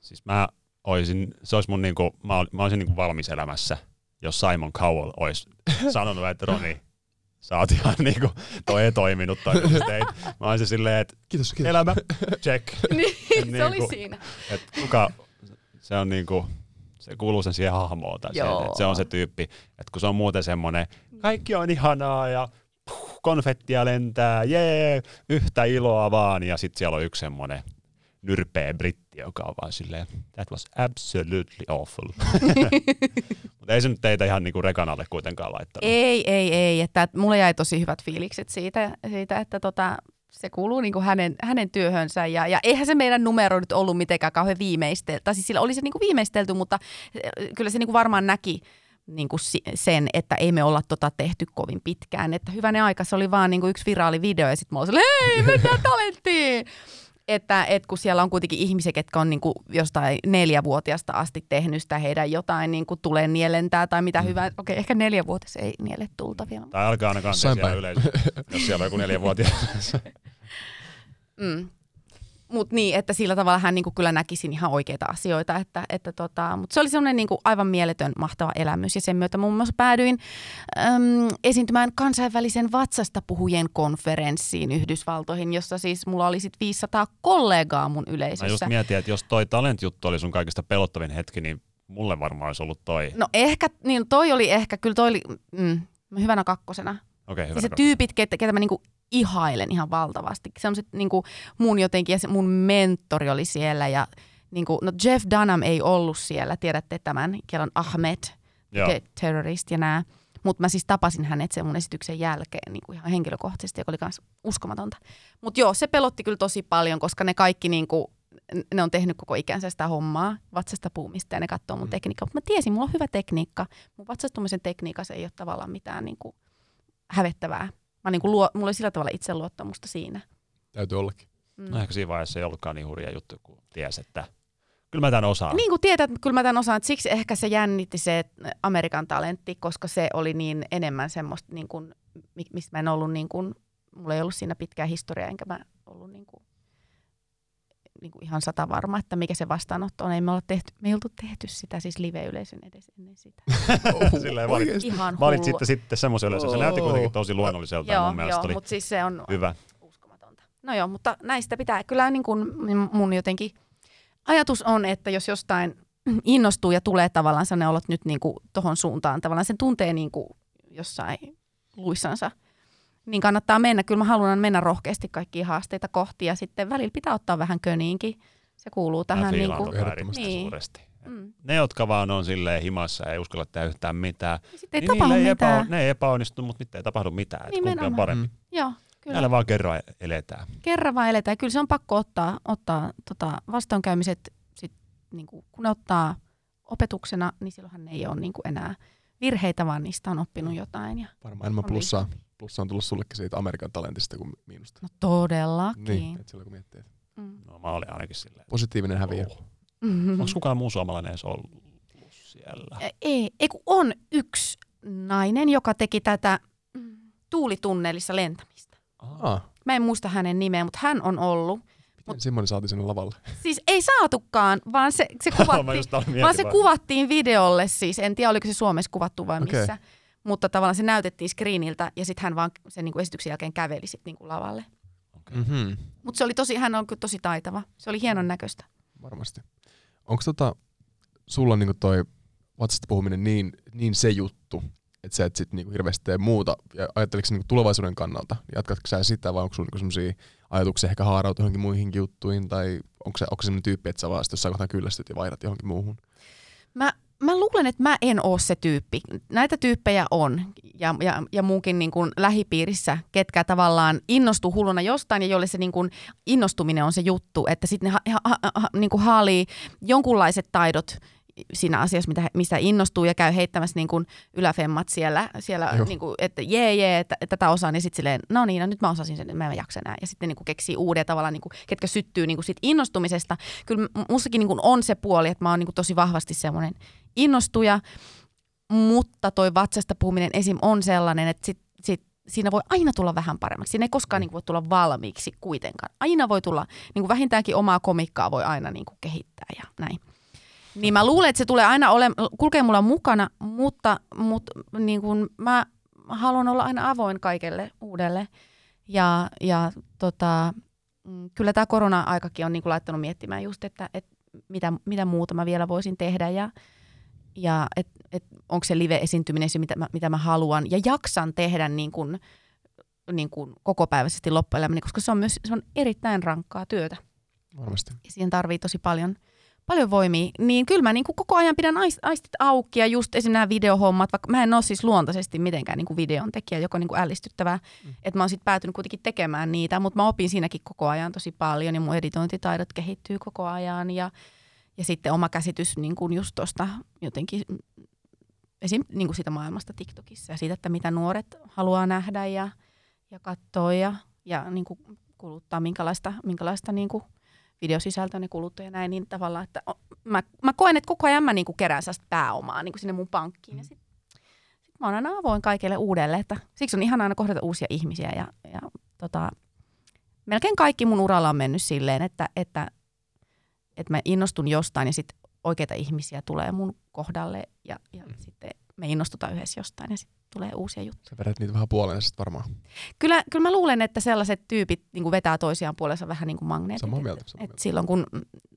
Siis mä olisin, se olisi mun niin kuin, mä, mä olisin niin kuin valmis elämässä, jos Simon Cowell olisi sanonut, että Roni, sä oot ihan niinku, toi ei toiminut toi teit. Mä olisin silleen, että kiitos, kiitos. elämä, check. niin, se niinku, oli siinä. Et kuka, se on niinku, se kuuluu sen siihen hahmoon tai että se on se tyyppi, että kun se on muuten semmoinen, kaikki on ihanaa ja puh, konfettia lentää, jee, yhtä iloa vaan ja sitten siellä on yksi semmoinen nyrpeä britti, joka on vaan silleen, that was absolutely awful. Mutta ei se nyt teitä ihan niinku rekanalle kuitenkaan laittanut. Ei, ei, ei. Että mulle jäi tosi hyvät fiilikset siitä, siitä että tota, se kuuluu niin hänen, hänen työhönsä. Ja, ja eihän se meidän numero nyt ollut mitenkään kauhean viimeistelty. Tai siis sillä oli se niin kuin viimeistelty, mutta kyllä se niin varmaan näki niin kuin sen, että ei me olla tota tehty kovin pitkään. Että hyvänen aika, se oli vaan niin kuin yksi viraali video ja sitten mä olin hei, mennään talenttiin! että, että kun siellä on kuitenkin ihmisiä, jotka on niin kuin jostain neljävuotiaasta asti tehnyt sitä, heidän jotain niin kuin tulee nielentää tai mitä mm. hyvää. Okei, okay, ehkä neljävuotias ei niele tulta vielä. Tai alkaa ainakaan siellä yleisö, jos siellä on joku neljävuotias. mm. Mutta niin, että sillä tavalla hän niinku kyllä näkisin ihan oikeita asioita. Että, että tota, mutta se oli semmoinen niinku aivan mieletön mahtava elämys ja sen myötä muun muassa päädyin äm, esiintymään kansainvälisen vatsasta puhujien konferenssiin Yhdysvaltoihin, jossa siis mulla oli sit 500 kollegaa mun yleisössä. Mä just mietin, että jos toi talent-juttu oli sun kaikista pelottavin hetki, niin mulle varmaan olisi ollut toi. No ehkä, niin toi oli ehkä, kyllä toi oli mm, hyvänä kakkosena. Okei, okay, hyvä. se tyypit, ketä, ketä mä niinku ihailen ihan valtavasti. Sellaiset niin kuin mun jotenkin, ja se mun mentori oli siellä ja niin kuin, no Jeff Dunham ei ollut siellä, tiedätte tämän, kello on Ahmed, the terrorist ja nämä. Mutta mä siis tapasin hänet sen mun esityksen jälkeen niin kuin ihan henkilökohtaisesti, joka oli myös uskomatonta. Mutta joo, se pelotti kyllä tosi paljon, koska ne kaikki niin kuin, ne on tehnyt koko ikänsä sitä hommaa, vatsasta puumista ja ne katsoo mun mm. tekniikkaa. Mutta mä tiesin, mulla on hyvä tekniikka. Mun vatsastumisen tekniikassa ei ole tavallaan mitään niin kuin hävettävää. Mä niin kuin luo, mulla oli sillä tavalla itseluottamusta siinä. Täytyy ollakin. Mm. No ehkä siinä vaiheessa ei ollutkaan niin hurja juttu, kun tiesi, että kyllä mä tämän osaan. Niin kuin tiedät, kyllä mä tämän osaan. Siksi ehkä se jännitti se Amerikan talentti, koska se oli niin enemmän semmoista, niin kuin, mistä mä en ollut, niin kuin, mulla ei ollut siinä pitkää historiaa, enkä mä ollut niin kuin, niin kuin ihan sata varma, että mikä se vastaanotto on. Ei me, olla tehty, me ei oltu tehty sitä siis live-yleisön edes ennen sitä. Silleen valit, ihan valitsitte sitten semmoisen yleisön. Se näytti kuitenkin tosi luonnolliselta joo, mun mielestä. Joo, mutta siis se on hyvä. uskomatonta. No joo, mutta näistä pitää kyllä niin kuin mun jotenkin ajatus on, että jos jostain innostuu ja tulee tavallaan ne olot nyt niin tuohon suuntaan, tavallaan sen tuntee niin kuin jossain luissansa – niin kannattaa mennä. Kyllä mä haluan mennä rohkeasti kaikkia haasteita kohti ja sitten välillä pitää ottaa vähän köniinkin. Se kuuluu tähän. Niin kuin, niin. suuresti. Mm. Ne, jotka vaan on silleen himassa ja ei uskalla tehdä yhtään mitään, sitten ei niin tapahdu mitään. Epä, ne ei epäonnistu, mutta mitään ei tapahdu mitään. Niin kumpi on parempi. Mm. Joo, kyllä. Näillä vaan kerran eletään. Kerran vaan eletään. Kyllä se on pakko ottaa, ottaa tota, vastoinkäymiset, sit, niin kuin, kun ne ottaa opetuksena, niin silloinhan ne ei ole niin kuin enää virheitä, vaan niistä on oppinut jotain. Ja Varmaan enemmän plussaa. Viihtynyt Plussa on tullut sullekin siitä Amerikan talentista kuin miinusta. No todellakin. Niin, et silloin kun miettii. Mm. No mä olin ainakin silleen. Positiivinen häviö. Oh. Mm-hmm. Onko kukaan muu suomalainen edes ollut siellä? Ei, ei kun on yksi nainen, joka teki tätä tuulitunnelissa lentämistä. Aa. Mä en muista hänen nimeä, mutta hän on ollut. Mut, Simoni saatiin sinne lavalle. Siis ei saatukaan, vaan se, se, kuvattiin, vaan se kuvattiin videolle siis. En tiedä, oliko se Suomessa kuvattu vai okay. missä. Mutta tavallaan se näytettiin screeniltä ja sitten hän vaan sen niin kuin esityksen jälkeen käveli sit niin kuin lavalle. Okay. Mm-hmm. Mutta se oli tosi, hän on kyllä tosi taitava. Se oli hienon näköistä. Varmasti. Onko tota, sulla niin kuin toi vatsasta puhuminen niin, niin se juttu, että sä et sit niinku hirveästi tee muuta. Ja ajatteliko niinku tulevaisuuden kannalta, jatkatko sä sitä vai onko sulla niinku sellaisia ajatuksia ehkä haarautua johonkin muihin juttuihin tai onko se, onko se sellainen tyyppi, että sä vaan jossain kohtaa kyllästyt ja vaihdat johonkin muuhun? Mä mä luulen, että mä en ole se tyyppi. Näitä tyyppejä on ja, ja, ja munkin niin kuin lähipiirissä, ketkä tavallaan innostuu hulluna jostain ja jolle se niin kuin innostuminen on se juttu, että sitten ne ha, ha, ha, niin kuin haalii jonkunlaiset taidot siinä asiassa, mitä, mistä innostuu ja käy heittämässä niin kuin yläfemmat siellä, siellä niin kuin, että jee jee, että, että tätä osaan, niin sitten silleen, no niin, no nyt mä osasin sen, mä en jaksa enää. Ja sitten niin kuin keksii uudia tavalla, niin kuin, ketkä syttyy niin kuin siitä innostumisesta. Kyllä mussakin niin kuin on se puoli, että mä oon niin kuin tosi vahvasti semmoinen innostuja, mutta toi vatsasta puhuminen esim. on sellainen, että sit, sit siinä voi aina tulla vähän paremmaksi. Siinä ei koskaan niin kuin, voi tulla valmiiksi kuitenkaan. Aina voi tulla, niin kuin vähintäänkin omaa komikkaa voi aina niin kuin, kehittää ja näin. Niin mä luulen, että se tulee aina ole, kulkee mulla mukana, mutta, mutta niin kuin mä haluan olla aina avoin kaikelle uudelle. Ja, ja tota, mm, kyllä tämä korona-aikakin on niin kuin laittanut miettimään just, että, että mitä, mitä muuta mä vielä voisin tehdä ja, ja et, et onko se live-esiintyminen se, mitä mä, mitä mä haluan. Ja jaksan tehdä niin kuin, niin kuin kokopäiväisesti loppuelämäni, koska se on myös se on erittäin rankkaa työtä. Varmasti. Ja siihen tarvii tosi paljon – paljon voimia, niin kyllä mä niin kuin koko ajan pidän aistit auki ja just esimerkiksi nämä videohommat, vaikka mä en ole siis luontaisesti mitenkään niin kuin videon tekijä, joka on niin kuin ällistyttävää, mm. että mä oon sitten päätynyt kuitenkin tekemään niitä, mutta mä opin siinäkin koko ajan tosi paljon ja mun editointitaidot kehittyy koko ajan ja, ja sitten oma käsitys niin kuin just tuosta jotenkin esim. Niin kuin siitä maailmasta TikTokissa ja siitä, että mitä nuoret haluaa nähdä ja, ja katsoa ja, ja niin kuin kuluttaa, minkälaista, minkälaista niin kuin videosisältöä ne kuluttu ja näin, niin tavallaan, että mä, mä koen, että koko ajan mä niinku kerään sellaista pääomaa niinku sinne mun pankkiin. Ja sit, sit mä oon aina avoin kaikille uudelle, että siksi on ihan aina kohdata uusia ihmisiä. Ja, ja tota, melkein kaikki mun uralla on mennyt silleen, että, että, että mä innostun jostain ja sitten oikeita ihmisiä tulee mun kohdalle ja, ja mm. sitten me innostutaan yhdessä jostain ja sitten tulee uusia juttuja. Sä vedät niitä vähän puolensa varmaan. Kyllä, kyllä mä luulen, että sellaiset tyypit niin vetää toisiaan puolensa vähän niin kuin magneetit. Samaa mieltä. Samaa mieltä. Et silloin kun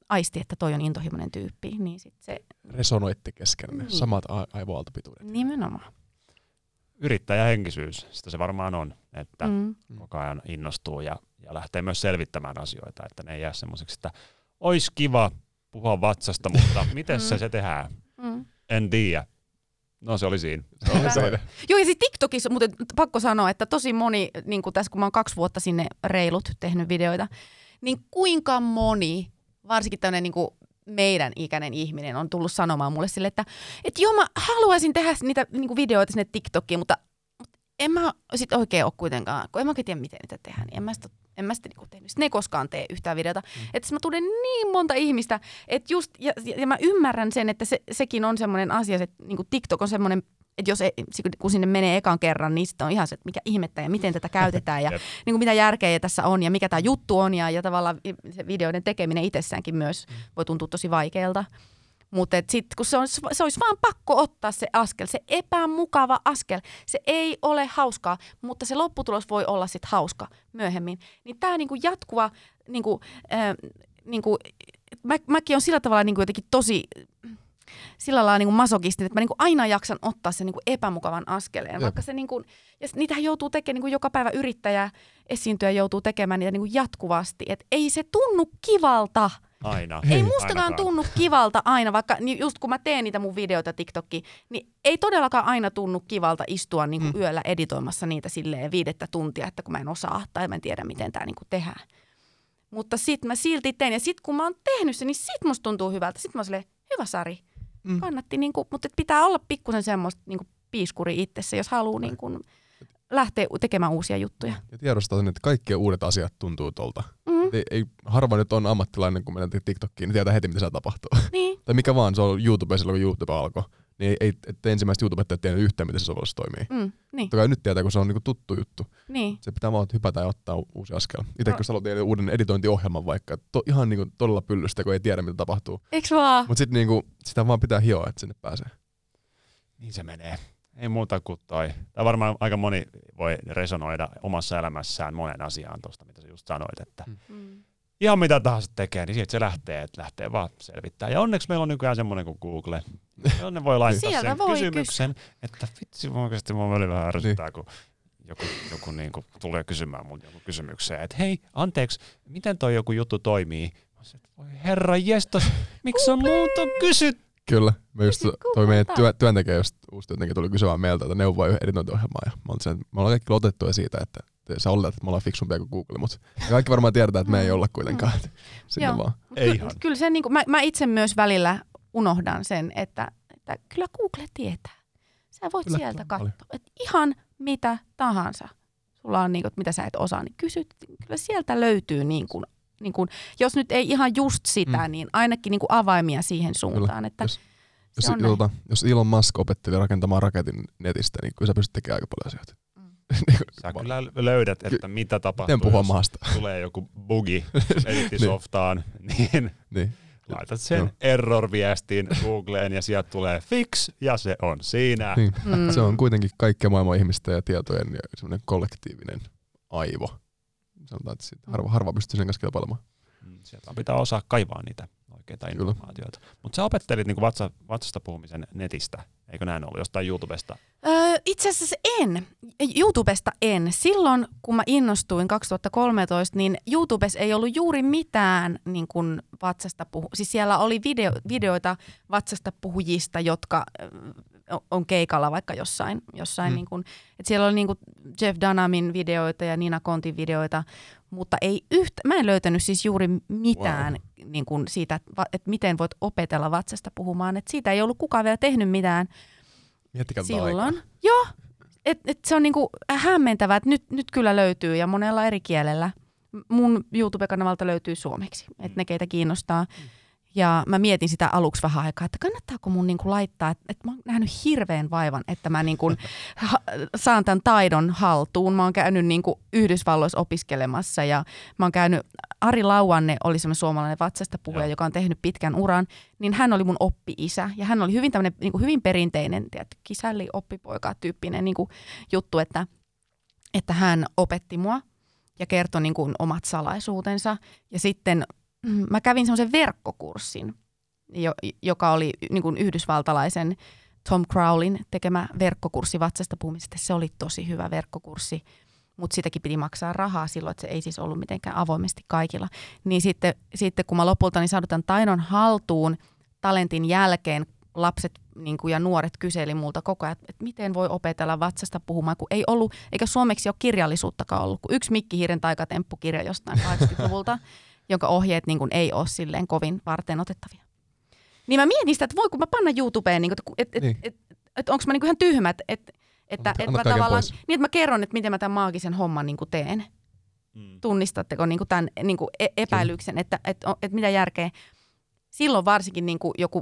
aisti, että toi on intohimoinen tyyppi, niin sit se... Resonoitte kesken niin. samat a- aivoaaltopituudet. Nimenomaan. Yrittäjähenkisyys, sitä se varmaan on, että mm. koko ajan innostuu ja, ja lähtee myös selvittämään asioita, että ne ei jää semmoiseksi, että olisi kiva puhua vatsasta, mutta miten se, mm. se tehdään? Mm. En tiedä No se oli siinä. Se oli. Joo, ja siis TikTokissa, mutta pakko sanoa, että tosi moni, niin kuin tässä kun mä oon kaksi vuotta sinne reilut tehnyt videoita, niin kuinka moni, varsinkin tämmöinen niin kuin meidän ikäinen ihminen on tullut sanomaan mulle sille, että, että joo mä haluaisin tehdä niitä niin kuin videoita sinne TikTokiin, mutta en mä sit oikein ole kuitenkaan, kun en mä tiedä miten niitä tehdään, niin en mä sitä en mä sitä niinku tehnyt. Sitten ne ei koskaan tee yhtään videota. Mm. Että mä tunnen niin monta ihmistä, että just, ja, ja mä ymmärrän sen, että se, sekin on semmoinen asia, että niinku TikTok on semmoinen että jos, kun sinne menee ekan kerran, niin sitten on ihan se, että mikä ihmettä ja miten tätä käytetään ja niin kuin mitä järkeä tässä on ja mikä tämä juttu on ja, ja tavallaan se videoiden tekeminen itsessäänkin myös mm. voi tuntua tosi vaikealta. Mutta sitten kun se, on, se olisi vaan pakko ottaa se askel, se epämukava askel, se ei ole hauskaa, mutta se lopputulos voi olla sitten hauska myöhemmin. Niin tämä niinku jatkuva, niinku, äh, niinku, mä, mäkin on sillä tavalla niinku jotenkin tosi sillä lailla niin masokistin, että mä niin aina jaksan ottaa sen niin epämukavan askeleen. Jep. Vaikka se niin kuin, ja niitähän joutuu tekemään, niin joka päivä yrittäjä esiintyä joutuu tekemään niitä niin jatkuvasti. Että ei se tunnu kivalta. Aina. Ei mustakaan Ainakaan. tunnu kivalta aina, vaikka niin just kun mä teen niitä mun videoita TikTokkiin, niin ei todellakaan aina tunnu kivalta istua niin kuin mm. yöllä editoimassa niitä silleen viidettä tuntia, että kun mä en osaa tai mä en tiedä, miten tämä niin kuin tehdään. Mutta sit mä silti teen. Ja sit kun mä oon tehnyt sen, niin sit musta tuntuu hyvältä. Sit mä oon silleen, hyvä Sari, mm. kannatti, niin kuin, mutta pitää olla pikkusen semmoista niin kuin piiskuri itsessä, jos haluaa niin kuin, lähteä tekemään uusia juttuja. Ja tiedostaa sen, että kaikki uudet asiat tuntuu tuolta. Mm. Ei, ei, harva nyt on ammattilainen, kun menee TikTokkiin, niin tietää heti, mitä siellä tapahtuu. Niin. tai mikä vaan, se on YouTube silloin, kun YouTube alkoi. Niin ei, että ensimmäiset YouTubet ei tiennyt yhtään, miten se sovellus toimii. Mm, niin. Toki nyt tietää, kun se on niinku tuttu juttu. Niin. Se pitää vaan hypätä ja ottaa uusi askel. Itse no. kun sä haluat tehdä uuden editointiohjelman vaikka, to, ihan niinku todella pyllystä, kun ei tiedä, mitä tapahtuu. Eiks vaan? Mutta sitten niinku, sitä vaan pitää hioa, että sinne pääsee. Niin se menee. Ei muuta kuin toi. Tämä varmaan aika moni voi resonoida omassa elämässään monen asiaan tuosta, mitä sä just sanoit, että mm. mm. ihan mitä tahansa tekee, niin siitä se lähtee, että lähtee vaan selvittää. Ja onneksi meillä on nykyään semmoinen kuin Google, jonne voi laittaa sen voi kysymyksen, kysy. että vitsi, oikeasti mua välillä vähän ärsyttää, niin. kun joku, joku niin kuin tulee kysymään mun joku kysymykseen, että hei, anteeksi, miten toi joku juttu toimii? Voi herra jestas, miksi on muuta kysytty? Kyllä. Me just toi meidän työ, työntekijä, just uusi työntekijä tuli kysymään meiltä, että neuvoa editointiohjelmaa. Ja mä sen, me ollaan kaikki lotettuja siitä, että sä olet, että me ollaan fiksumpia kuin Google, mutta kaikki varmaan tiedetään, että me ei olla kuitenkaan. Sinne Joo. vaan. Ei ihan. Kyllä se, niin kuin, mä, mä, itse myös välillä unohdan sen, että, että kyllä Google tietää. Sä voit kyllä, sieltä katsoa, että ihan mitä tahansa sulla on, niin kuin, mitä sä et osaa, niin kysyt. Kyllä sieltä löytyy niin kuin, niin kuin, jos nyt ei ihan just sitä, mm. niin ainakin niin kuin avaimia siihen suuntaan. Että jos, jos, ilta, jos Elon Musk opetteli rakentamaan raketin netistä, niin kyllä sä pystyt tekemään aika paljon asioita. Mm. Niin sä kyllä löydät, että mitä tapahtuu, puhua maasta? tulee joku bugi edittisoftaan, niin, niin laitat sen no. error-viestin Googleen ja sieltä tulee fix ja se on siinä. Niin. Mm. Se on kuitenkin kaikkea maailman ihmisten ja tietojen ja kollektiivinen aivo. Sanotaan, että siitä harva, harva pystyy sen kanssa kilpailemaan. Mm, sieltä pitää osaa kaivaa niitä oikeita informaatioita. Mutta sä opettelit niinku vatsa, vatsasta puhumisen netistä, eikö näin ollut, jostain YouTubesta? Öö, itse asiassa en. YouTubesta en. Silloin, kun mä innostuin 2013, niin YouTubessa ei ollut juuri mitään niin kuin vatsasta puhu. Siis siellä oli video, videoita vatsasta puhujista, jotka on keikalla vaikka jossain. jossain mm. niin kuin, että siellä oli niin kuin Jeff Dunamin videoita ja Nina Kontin videoita, mutta ei yhtä, mä en löytänyt siis juuri mitään wow. niin kuin siitä, että, miten voit opetella vatsasta puhumaan. Että siitä ei ollut kukaan vielä tehnyt mitään Miettikää silloin. Aikaa. Joo, et, et se on niinku hämmentävää, että nyt, nyt kyllä löytyy ja monella eri kielellä. Mun YouTube-kanavalta löytyy suomeksi, että ne keitä kiinnostaa. Mm ja mä mietin sitä aluksi vähän aikaa, että kannattaako mun niinku laittaa, että, että mä oon nähnyt hirveän vaivan, että mä niinku ha, saan tämän taidon haltuun. Mä oon käynyt niinku Yhdysvalloissa opiskelemassa ja mä oon käynyt, Ari Lauanne oli semmoinen suomalainen vatsasta puhuja, joka on tehnyt pitkän uran, niin hän oli mun oppi-isä ja hän oli hyvin tämmöinen niinku hyvin perinteinen, tiedät, kisälli oppipoika tyyppinen niinku juttu, että, että hän opetti mua ja kertoi niin kuin omat salaisuutensa. Ja sitten mä kävin semmoisen verkkokurssin, jo, joka oli niin kuin yhdysvaltalaisen Tom Crowlin tekemä verkkokurssi vatsasta puhumisesta. Se oli tosi hyvä verkkokurssi, mutta sitäkin piti maksaa rahaa silloin, että se ei siis ollut mitenkään avoimesti kaikilla. Niin sitten, sitten kun mä lopulta niin saadun taidon haltuun talentin jälkeen lapset niin kuin, ja nuoret kyseli multa koko ajan, että miten voi opetella vatsasta puhumaan, kun ei ollut, eikä suomeksi ole kirjallisuuttakaan ollut, kun yksi Mikki Hiiren taikatemppu-kirja jostain 80-luvulta, jonka ohjeet niin kuin, ei ole silleen kovin varten otettavia. Niin mä mietin sitä, että voi kun mä panna YouTubeen, niin että et, niin. et, et, et, onko mä niin kuin ihan tyhmä, että et, että et mä tavallaan, niin että mä kerron, että miten mä tämän maagisen homman niin kuin teen. Mm. Tunnistatteko niin kuin tämän niin kuin e- epäilyksen, että, että, että mitä järkeä silloin varsinkin niin kuin joku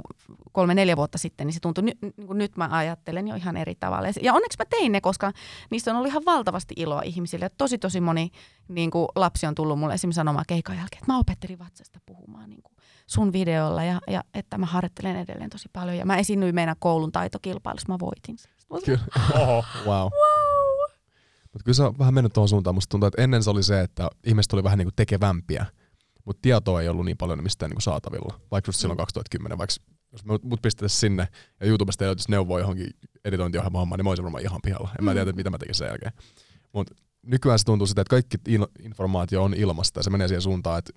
kolme-neljä vuotta sitten, niin se tuntui, ny, niin kuin nyt mä ajattelen jo ihan eri tavalla. Ja onneksi mä tein ne, koska niistä on ollut ihan valtavasti iloa ihmisille. Ja tosi tosi moni niin kuin lapsi on tullut mulle esimerkiksi sanomaan keikan jälkeen, että mä opettelin vatsasta puhumaan niin kuin sun videolla ja, ja että mä harjoittelen edelleen tosi paljon. Ja mä esiinnyin meidän koulun taitokilpailussa, mä voitin. Kyllä. Oho. Wow. wow. Mutta kyllä se on vähän mennyt tuohon suuntaan. Musta tuntuu, että ennen se oli se, että ihmiset oli vähän niin kuin tekevämpiä mutta tietoa ei ollut niin paljon mistään niin saatavilla, vaikka just silloin 2010, mm. vaikka jos mut pistettäisiin sinne ja YouTubesta ei löytyisi neuvoa johonkin editointiohjelmaan hommaan, niin mä olisin varmaan ihan pihalla. En mä tiedä, mitä mä tekisin sen jälkeen. Mutta nykyään se tuntuu sitä, että kaikki informaatio on ilmasta ja se menee siihen suuntaan, että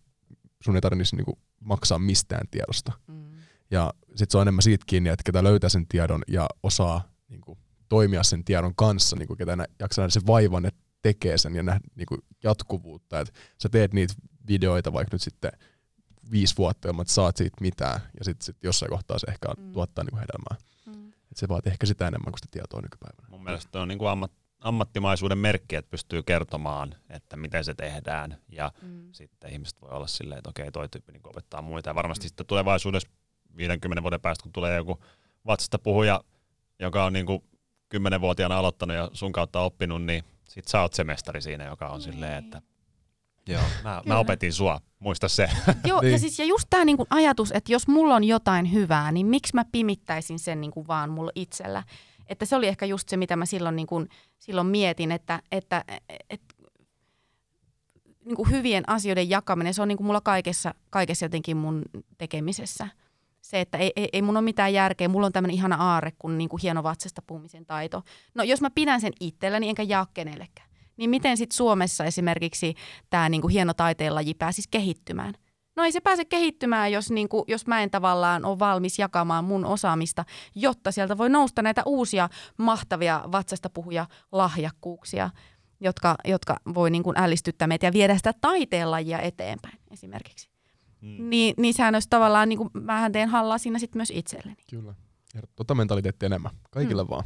sun ei tarvitsisi niinku maksaa mistään tiedosta. Mm. Ja sitten se on enemmän siitä kiinni, että ketä löytää sen tiedon ja osaa niinku, toimia sen tiedon kanssa, niinku, ketä jaksaa nähdä sen vaivan, että tekee sen ja nähdä niinku, jatkuvuutta. Että sä teet niitä videoita vaikka nyt sitten viisi vuotta ilman, että saat siitä mitään, ja sitten sit jossain kohtaa se ehkä mm. tuottaa niinku hedelmää. Mm. Et se vaatii ehkä sitä enemmän kuin sitä tietoa nykypäivänä. Mun mielestä on niinku ammat, ammattimaisuuden merkki, että pystyy kertomaan, että miten se tehdään, ja mm. sitten ihmiset voi olla silleen, että okei, toi tyyppi niin opettaa muita, ja varmasti mm. sitten tulevaisuudessa 50 vuoden päästä, kun tulee joku vatsasta puhuja, joka on niinku 10-vuotiaana aloittanut ja sun kautta oppinut, niin sit sä oot se mestari siinä, joka on niin. silleen, että Joo, mä, mä opetin sua, muista se. Joo, niin. ja siis ja just tämä niinku ajatus, että jos mulla on jotain hyvää, niin miksi mä pimittäisin sen niinku vaan mulla itsellä. Että se oli ehkä just se, mitä mä silloin, niinku, silloin mietin, että, että et, niinku hyvien asioiden jakaminen, se on niinku mulla kaikessa, kaikessa jotenkin mun tekemisessä. Se, että ei, ei, ei mun ole mitään järkeä, mulla on tämmöinen ihana aarre kuin niinku hieno vatsasta puhumisen taito. No jos mä pidän sen itselläni enkä jaa kenellekään niin miten sitten Suomessa esimerkiksi tämä niinku hieno taiteenlaji pääsisi kehittymään? No ei se pääse kehittymään, jos, niinku, jos mä en tavallaan ole valmis jakamaan mun osaamista, jotta sieltä voi nousta näitä uusia mahtavia vatsasta puhuja lahjakkuuksia, jotka, jotka voi niinku ällistyttää meitä ja viedä sitä taiteenlajia eteenpäin esimerkiksi. Hmm. Niin, niin sehän olisi tavallaan, niin kuin, mähän teen hallaa siinä sitten myös itselleni. Kyllä. Tota mentaliteettia enemmän. Kaikille hmm. vaan.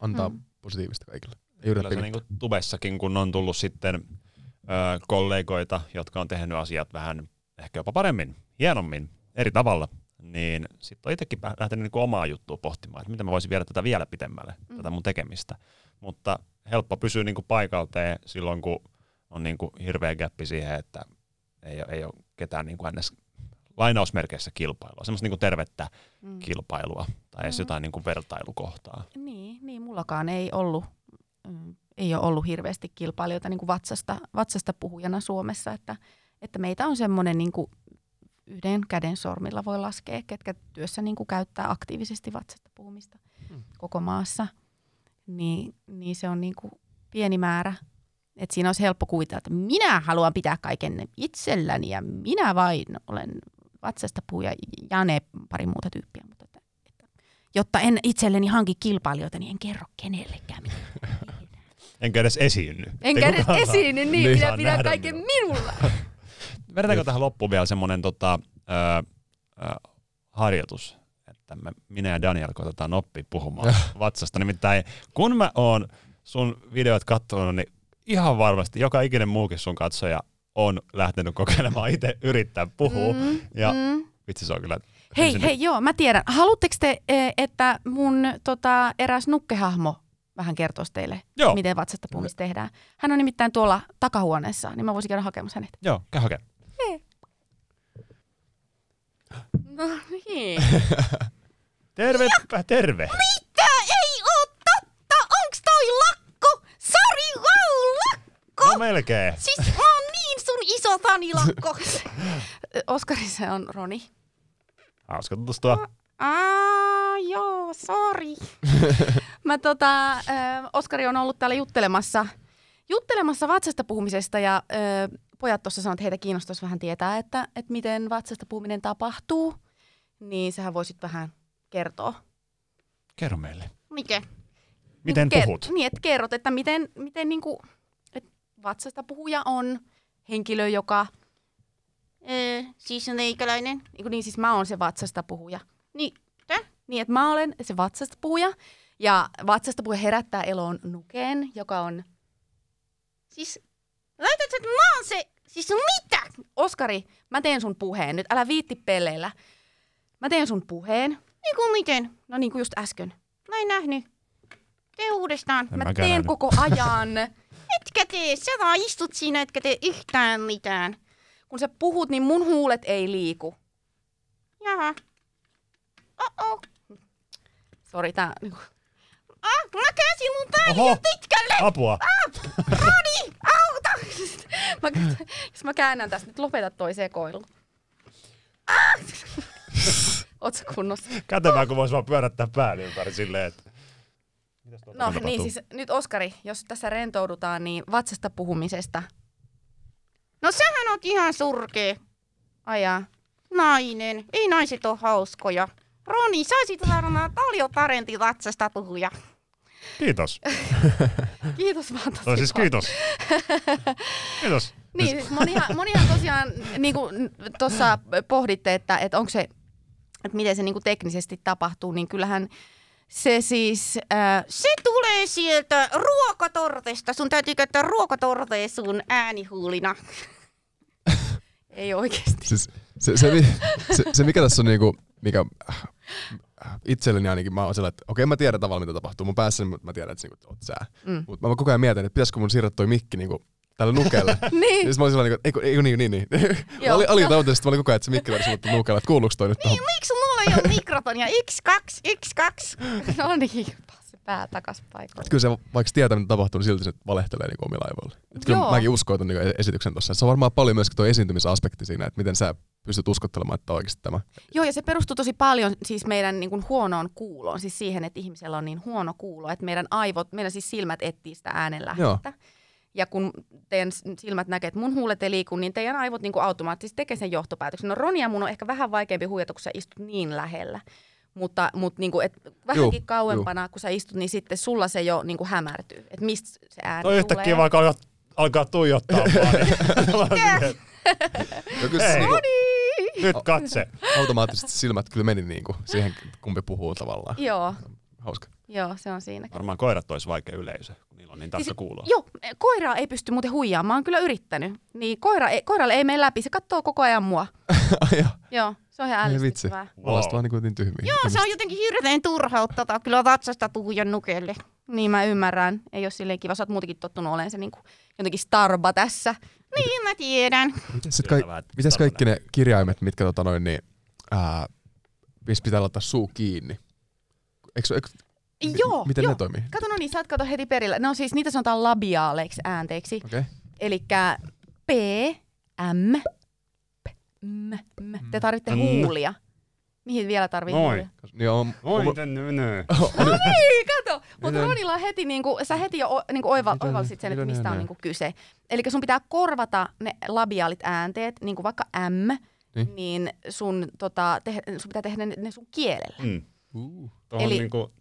Antaa hmm. positiivista kaikille. Kyllä se niin kuin tubessakin, kun on tullut sitten ö, kollegoita, jotka on tehnyt asiat vähän ehkä jopa paremmin, hienommin, eri tavalla, niin sitten on itsekin lähtenyt niin kuin omaa juttua pohtimaan, että miten mä voisin viedä tätä vielä pitemmälle, mm. tätä mun tekemistä. Mutta helppo pysyä niin kuin paikalteen silloin, kun on niin kuin hirveä gappi siihen, että ei, ei ole ketään niin kuin ns lainausmerkeissä kilpailua, semmoista niin kuin tervettä mm. kilpailua tai edes mm. jotain niin kuin vertailukohtaa. Niin, niin, mullakaan ei ollut ei ole ollut hirveästi kilpailijoita niin kuin vatsasta, vatsasta puhujana Suomessa, että, että meitä on semmoinen niin kuin yhden käden sormilla voi laskea, ketkä työssä niin kuin käyttää aktiivisesti vatsasta puhumista hmm. koko maassa. Niin, niin se on niin kuin pieni määrä. Et siinä olisi helppo kuvitella, että minä haluan pitää kaiken itselläni ja minä vain olen vatsasta puhuja ja ne pari muuta tyyppiä. Mutta että, että, jotta en itselleni hanki kilpailijoita, niin en kerro kenellekään Enkä edes esiinny. Enkä edes esiinny, niin, niin minä pidän kaiken minulla. Vedetäänkö tähän loppuun vielä semmoinen tota, äh, äh, harjoitus, että me, minä ja Daniel koitetaan oppia puhumaan vatsasta. Nimittäin kun mä oon sun videot katsonut, niin ihan varmasti joka ikinen muukin sun katsoja on lähtenyt kokeilemaan itse yrittää puhua. Mm, ja mm. vitsi se on kyllä Hei, hei, joo, mä tiedän. Haluatteko te, e, että mun tota, eräs nukkehahmo vähän kertoisi teille, Joo. miten vatsasta puhumista tehdään. Hän on nimittäin tuolla takahuoneessa, niin mä voisin käydä hakemassa hänet. Joo, käy hakea. No niin. Tervepä terve. Mitä? Ei oo totta! Onks toi lakko? Sari wow, lakko! No melkein. Siis mä oon niin sun iso tanilakko. Oskari se on Roni. Hauska tutustua. Aa, joo, sorry. Mä tota, äh, Oskari on ollut täällä juttelemassa, juttelemassa vatsasta puhumisesta ja äh, pojat tuossa sanoivat, että heitä kiinnostaisi vähän tietää, että, että miten vatsasta puhuminen tapahtuu. Niin sähän voisit vähän kertoo. Kerro meille. Mikä? Miten niin, puhut? Niin, että kerrot, että miten, miten niinku, et vatsasta puhuja on henkilö, joka... Öö, siis on eikäläinen. Niin, niin siis mä oon se vatsasta puhuja. Niin, tä? Niin, että mä olen se vatsasta puhuja. Ja vatsasta puhuja herättää eloon nukeen, joka on... Siis, laitat, että mä oon se... Siis mitä? Oskari, mä teen sun puheen. Nyt älä viitti peleillä. Mä teen sun puheen. Niin kuin miten? No niin kuin just äsken. Mä en nähnyt. Tee uudestaan. En mä mäkään teen nähnyt. koko ajan. etkä tee. Sä vaan istut siinä, etkä tee yhtään mitään. Kun sä puhut, niin mun huulet ei liiku. Jaha. Oh-oh. Sori, tää... niinku- Ah, mä käsin mun pääni Oho. jo pitkälle! Apua! Roni, auta! mä, jos mä käännän tästä, nyt lopeta toi sekoilu. Ah! Ootsä kunnossa? Kätevää, kun vois vaan pyörättää pään ympäri silleen, että... No tapahtuu? niin, siis nyt Oskari, jos tässä rentoudutaan, niin vatsasta puhumisesta. No sähän oot ihan surkee. Ajaa. Nainen. Ei naiset ole hauskoja. Roni, sä olisit varmaan paljon parempi vatsasta puhuja. Kiitos. Kiitos vaan tosi Tai siis kiitos. Kiitos. Niin, siis monihan, monihan tosiaan niin kuin tuossa pohditte, että, että onko se, että miten se niin kuin teknisesti tapahtuu, niin kyllähän se siis... Äh, se tulee sieltä ruokatortesta. Sun täytyy käyttää ruokatortea sun äänihuulina. Ei oikeasti. Siis se, se, se, se, mikä tässä on niinku, mikä itselleni ainakin, mä oon sellainen, että okei mä tiedän tavallaan mitä tapahtuu mun päässä, mutta mä tiedän, että niinku, oot sä. Mm. Mutta mä koko ajan mietin, että pitäisikö mun siirrä toi mikki niinku tälle nukelle. Niin. Ja sit mä olin sellainen, että ei, ei, niin, niin, niin. mä Joo, olin, olin että mä olin koko ajan, että se mikki olisi sanottu nukelle, että kuuluuko toi nyt tohon. Miksi mulla ei ole mikrotonia? X2, X2. No niin, pää takas paikalle. Kyllä se, vaikka tietää, mitä tapahtuu, niin silti se valehtelee niin omilla aivoilla. Et kyllä Joo. mäkin uskoin ton niin esityksen tuossa. Se on varmaan paljon myöskin tuo esiintymisaspekti siinä, että miten sä pystyt uskottelemaan, että oikeasti tämä. Joo, ja se perustuu tosi paljon siis meidän niin kuin huonoon kuuloon, siis siihen, että ihmisellä on niin huono kuulo, että meidän aivot, meidän siis silmät etsii sitä äänenlähdettä. Ja kun teidän silmät näkee, että mun huulet ei liiku, niin teidän aivot niin kuin automaattisesti tekee sen johtopäätöksen. No Ronia mun on ehkä vähän vaikeampi huijata, kun sä istut niin lähellä. Mutta, mutta niin kuin, et vähänkin Juu, kauempana, kun sä istut, niin sitten sulla se jo niin kuin hämärtyy. Että mistä se ääni Toi tulee. yhtäkkiä vaikka alkaa, alkaa tuijottaa vaan. niin- että Ja kyllä Hei. niinku, Nyt katse. automaattisesti silmät kyllä meni niinku siihen, kumpi puhuu tavallaan. Joo, Hauska. joo, se on siinä. Varmaan koirat olisi vaikea yleisö, kun niillä on niin tarkka Siis- kuulo. Joo, koiraa ei pysty muuten huijaamaan. Mä oon kyllä yrittänyt. Niin koira ei, koiralle ei mene läpi, se katsoo koko ajan mua. Joo, se on ihan ällistyttävää. Wow. Vaan niin tyhmiä. Joo, se on jotenkin hirveän turhauttavaa kyllä vatsasta puhujan nukelle. Niin mä ymmärrän. Ei ole silleen kiva. Sä oot muutenkin tottunut olemaan se niinku, jotenkin starba tässä. Niin mä tiedän. Mitäs, kaik- mitäs kaikki ne kirjaimet, mitkä tota noin, niin, ää, missä pitää laittaa suu kiinni? Eikö, eikö, mi- Joo, Miten joo. ne toimii? Kato, no niin, sä oot kato heti perillä. No siis niitä sanotaan labiaaleiksi äänteiksi. Okei. Okay. Eli P, M, M, M. Te tarvitte Mm. huulia. Mihin vielä tarvii Noin. huulia? Niin on, Oi, on, miten nynö. Ei, kato. Mutta Miten? Ronilla on heti, niinku, sä heti jo o- niinku oiva, Miten- oivalsit sen, että miten mistä on ne- niinku kyse. Eli sun pitää korvata ne labiaalit äänteet, niinku vaikka M, Niin. niin, niin sun, tota, te, sun pitää tehdä ne, ne sun kielellä. Mm. uh. Tuohon Eli- niinku...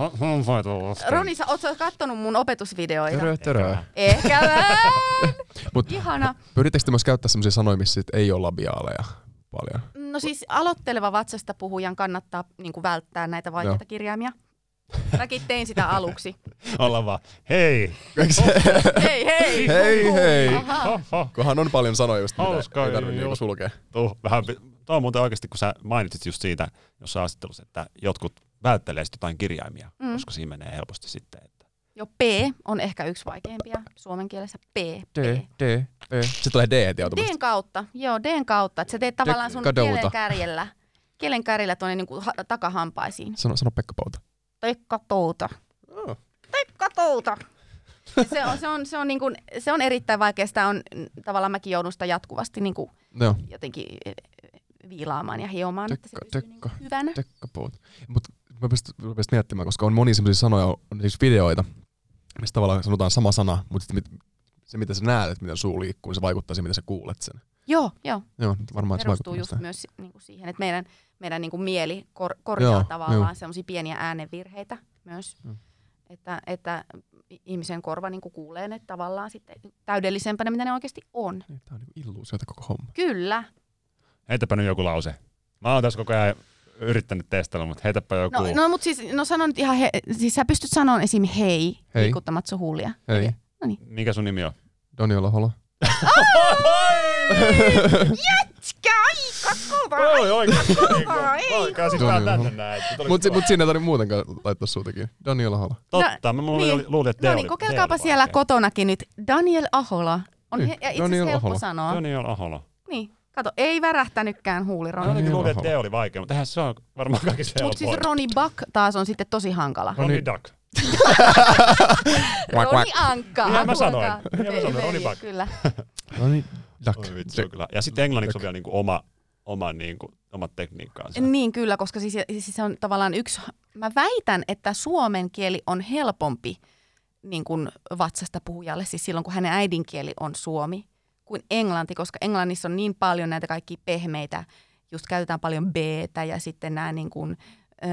On, on vai tuosta. Roni, sä oot sä kattonut mun opetusvideoita? Törö, törö. Ehkä vähän. Mut Ihana. pyrittekö te myös käyttää sellaisia sanoja, missä sit ei ole labiaaleja paljon? No siis aloitteleva vatsasta puhujan kannattaa niin kuin välttää näitä vaikeita Joo. kirjaimia. Mäkin tein sitä aluksi. Olla vaan, hei! hei, hei! Hei, hei. Kohan on paljon sanoja just, mitä Hauska ei tarvitse niinku sulkea. Tuh, vähän, tuo on muuten oikeasti, kun sä mainitsit just siitä jossain haastattelussa, että jotkut välttelee jotain kirjaimia, Mm. koska siinä menee helposti sitten. Että Jo P on ehkä yksi vaikeimpia suomen kielessä. P. P. D, D, D. Sitten tulee D heti automaattisesti. Dn kautta, joo, Dn kautta. Että sä teet tavallaan sun kadouta. kielen kärjellä, kielen kärjellä tuonne niinku ha- takahampaisiin. Sano, sano Pekka Pouta. Tekka touta. Oh. Tekka touta. Ja Se on, se, on, se, on niinku, se on erittäin vaikea. Sitä on, tavallaan mäkin joudun sitä jatkuvasti niinku Joo, jotenkin eh, viilaamaan ja hiomaan, että se Tekka, pysyy tekka. niinku hyvänä. Pekka Pouta. Mut mä rupesin rupesin miettimään, koska on monia sellaisia sanoja, on siis videoita, missä tavallaan sanotaan sama sana, mutta sitten mit, se mitä sä näet, että miten suu liikkuu, niin se vaikuttaa siihen, miten sä kuulet sen. Joo, joo. Joo, varmaan se se perustuu vaikuttaa just sitä. myös niin kuin siihen, että meidän, meidän niin kuin mieli kor, korjaa Joo, tavallaan semmoisia pieniä äänenvirheitä myös. Joo. Että, että ihmisen korva niin kuin kuulee ne tavallaan sitten täydellisempänä, mitä ne oikeasti on. Niin, Tää on niinku illuusiota koko homma. Kyllä. Heitäpä nyt joku lause. Mä oon tässä koko ajan yrittänyt testailla, mutta heitäpä joku. No, no mutta siis, no sano nyt ihan, he, siis sä pystyt sanomaan esim. hei, Hei. liikuttamat sun huulia. Hei, Mikä sun nimi on? Doni Olahola. Jätkä, aika kova! Oi, oikeesti. kova, ei Oikein siis tänne näin. Mut, si- mut siinä ei tarvitse muutenkaan laittaa suutakin. Doni Olahola. Totta, mä luulin, niin. luulin että No niin, kokeilkaapa siellä kotonakin nyt. Daniel Ahola. On Niin, he, ja itse Daniel asiassa helppo Ahola. sanoa. Daniel Ahola. Niin, kato, ei värähtänytkään Mä huulironi. jotenkin luulin, että. D oli vaikea, mutta eihän se on varmaan kaikista Mutta siis helpoin. Roni Buck taas on sitten tosi hankala. Ronny Duck. Roni Ankka. Niinhän mä sanoin. Niinhän mä sanoin, Roni Buck. Kyllä. Doni Duck. Oi vitsi, kyllä. Ja sitten englanniksi on vielä niinku oma, oma niinku, omat tekniikkaansa. Niin kyllä, koska siis, siis se on tavallaan yksi, mä väitän, että suomen kieli on helpompi niin kuin vatsasta puhujalle, siis silloin kun hänen äidinkieli on suomi, kuin englanti, koska englannissa on niin paljon näitä kaikki pehmeitä, just käytetään paljon b ja sitten nämä niin kuin, ö,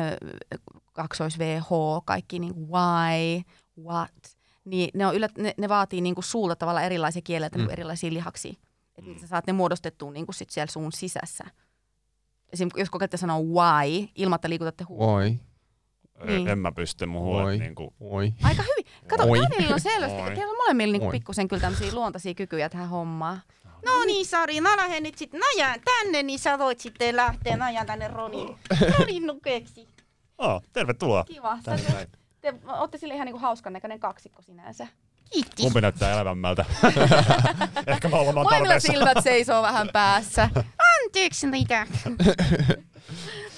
kaksois VH, kaikki niin kuin why, what, niin ne, on yllä, ne, ne vaatii niin kuin suulta tavallaan erilaisia kieleltä, mm. niin kuin erilaisia lihaksia. Että mm. sä saat ne muodostettua niin kuin sit siellä suun sisässä. Esim. jos kokeette sanoa why, ilman että liikutatte huulta. Oi, Niin. En mä pysty mun Oi. huolet niinku... oi. Aika hyvin. Kato, Oi. Danielilla on selvästi, Oi. teillä on molemmilla niinku Oi. pikkusen kyllä tämmöisiä luontaisia kykyjä tähän hommaan. No niin, Sari, mä lähden nyt sitten najaan tänne, niin sä voit sitten lähteä najaan tänne Ronin, Ronin nukeksi. Oh, tervetuloa. Kiva. Tänne Sä, näin. te ootte sille ihan niinku hauskan näköinen kaksikko sinänsä. Kiitti. Kumpi näyttää elävämmältä? Ehkä mä oon Molemmilla tarpeessa. silmät seisoo vähän päässä. Anteeksi niitä.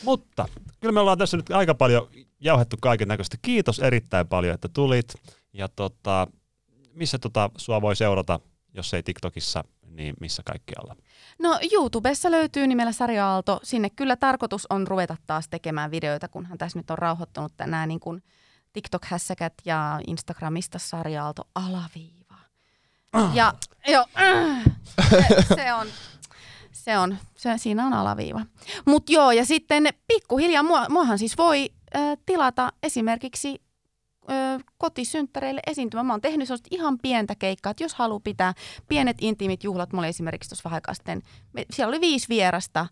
Mutta kyllä me ollaan tässä nyt aika paljon jauhettu kaiken näköistä. Kiitos erittäin paljon, että tulit. Ja tota, missä tota sua voi seurata, jos ei TikTokissa, niin missä kaikkialla? No YouTubessa löytyy nimellä Sari Aalto. Sinne kyllä tarkoitus on ruveta taas tekemään videoita, kunhan tässä nyt on rauhoittunut nämä niin kuin TikTok-hässäkät ja Instagramista Sari Aalto alaviiva. Ja joo, äh, se, se on, se on, se, siinä on alaviiva. Mutta joo, ja sitten pikkuhiljaa, mua, muahan siis voi äh, tilata esimerkiksi ö, kotisynttäreille esiintymään. Mä oon tehnyt sellaista ihan pientä keikkaa, että jos haluaa pitää pienet intiimit juhlat, mulla oli esimerkiksi tuossa vähän sitten, me, siellä oli viisi vierasta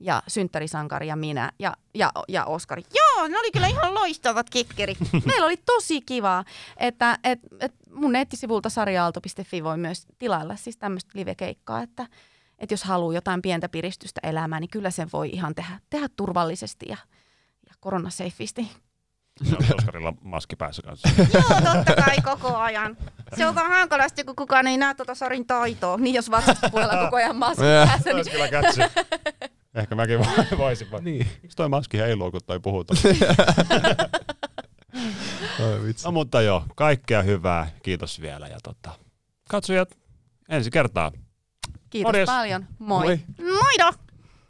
ja synttärisankari ja minä ja, ja, ja Oskari. Joo, ne oli kyllä ihan loistavat kikkerit. Meillä oli tosi kivaa, että et, et mun nettisivulta sarjaalto.fi voi myös tilailla siis tämmöistä live-keikkaa, että et jos haluaa jotain pientä piristystä elämään, niin kyllä sen voi ihan tehdä, tehdä turvallisesti ja, ja koronaseifisti. Ja Oskarilla maski päässä kanssa. Joo, totta kai koko ajan. Se on vaan hankalasti, kun kukaan ei näe tuota Sarin taitoa. Niin jos vatsasta puolella koko ajan maski päässä, niin kyllä kätsi. Ehkä mäkin vo- voisin. vaan. Niin. Miksi toi maski heiluu, kun toi vitsi. No mutta joo, kaikkea hyvää. Kiitos vielä. Ja tota, katsojat, ensi kertaa. Kiitos Morjes. paljon. Moi. Moi. Moido!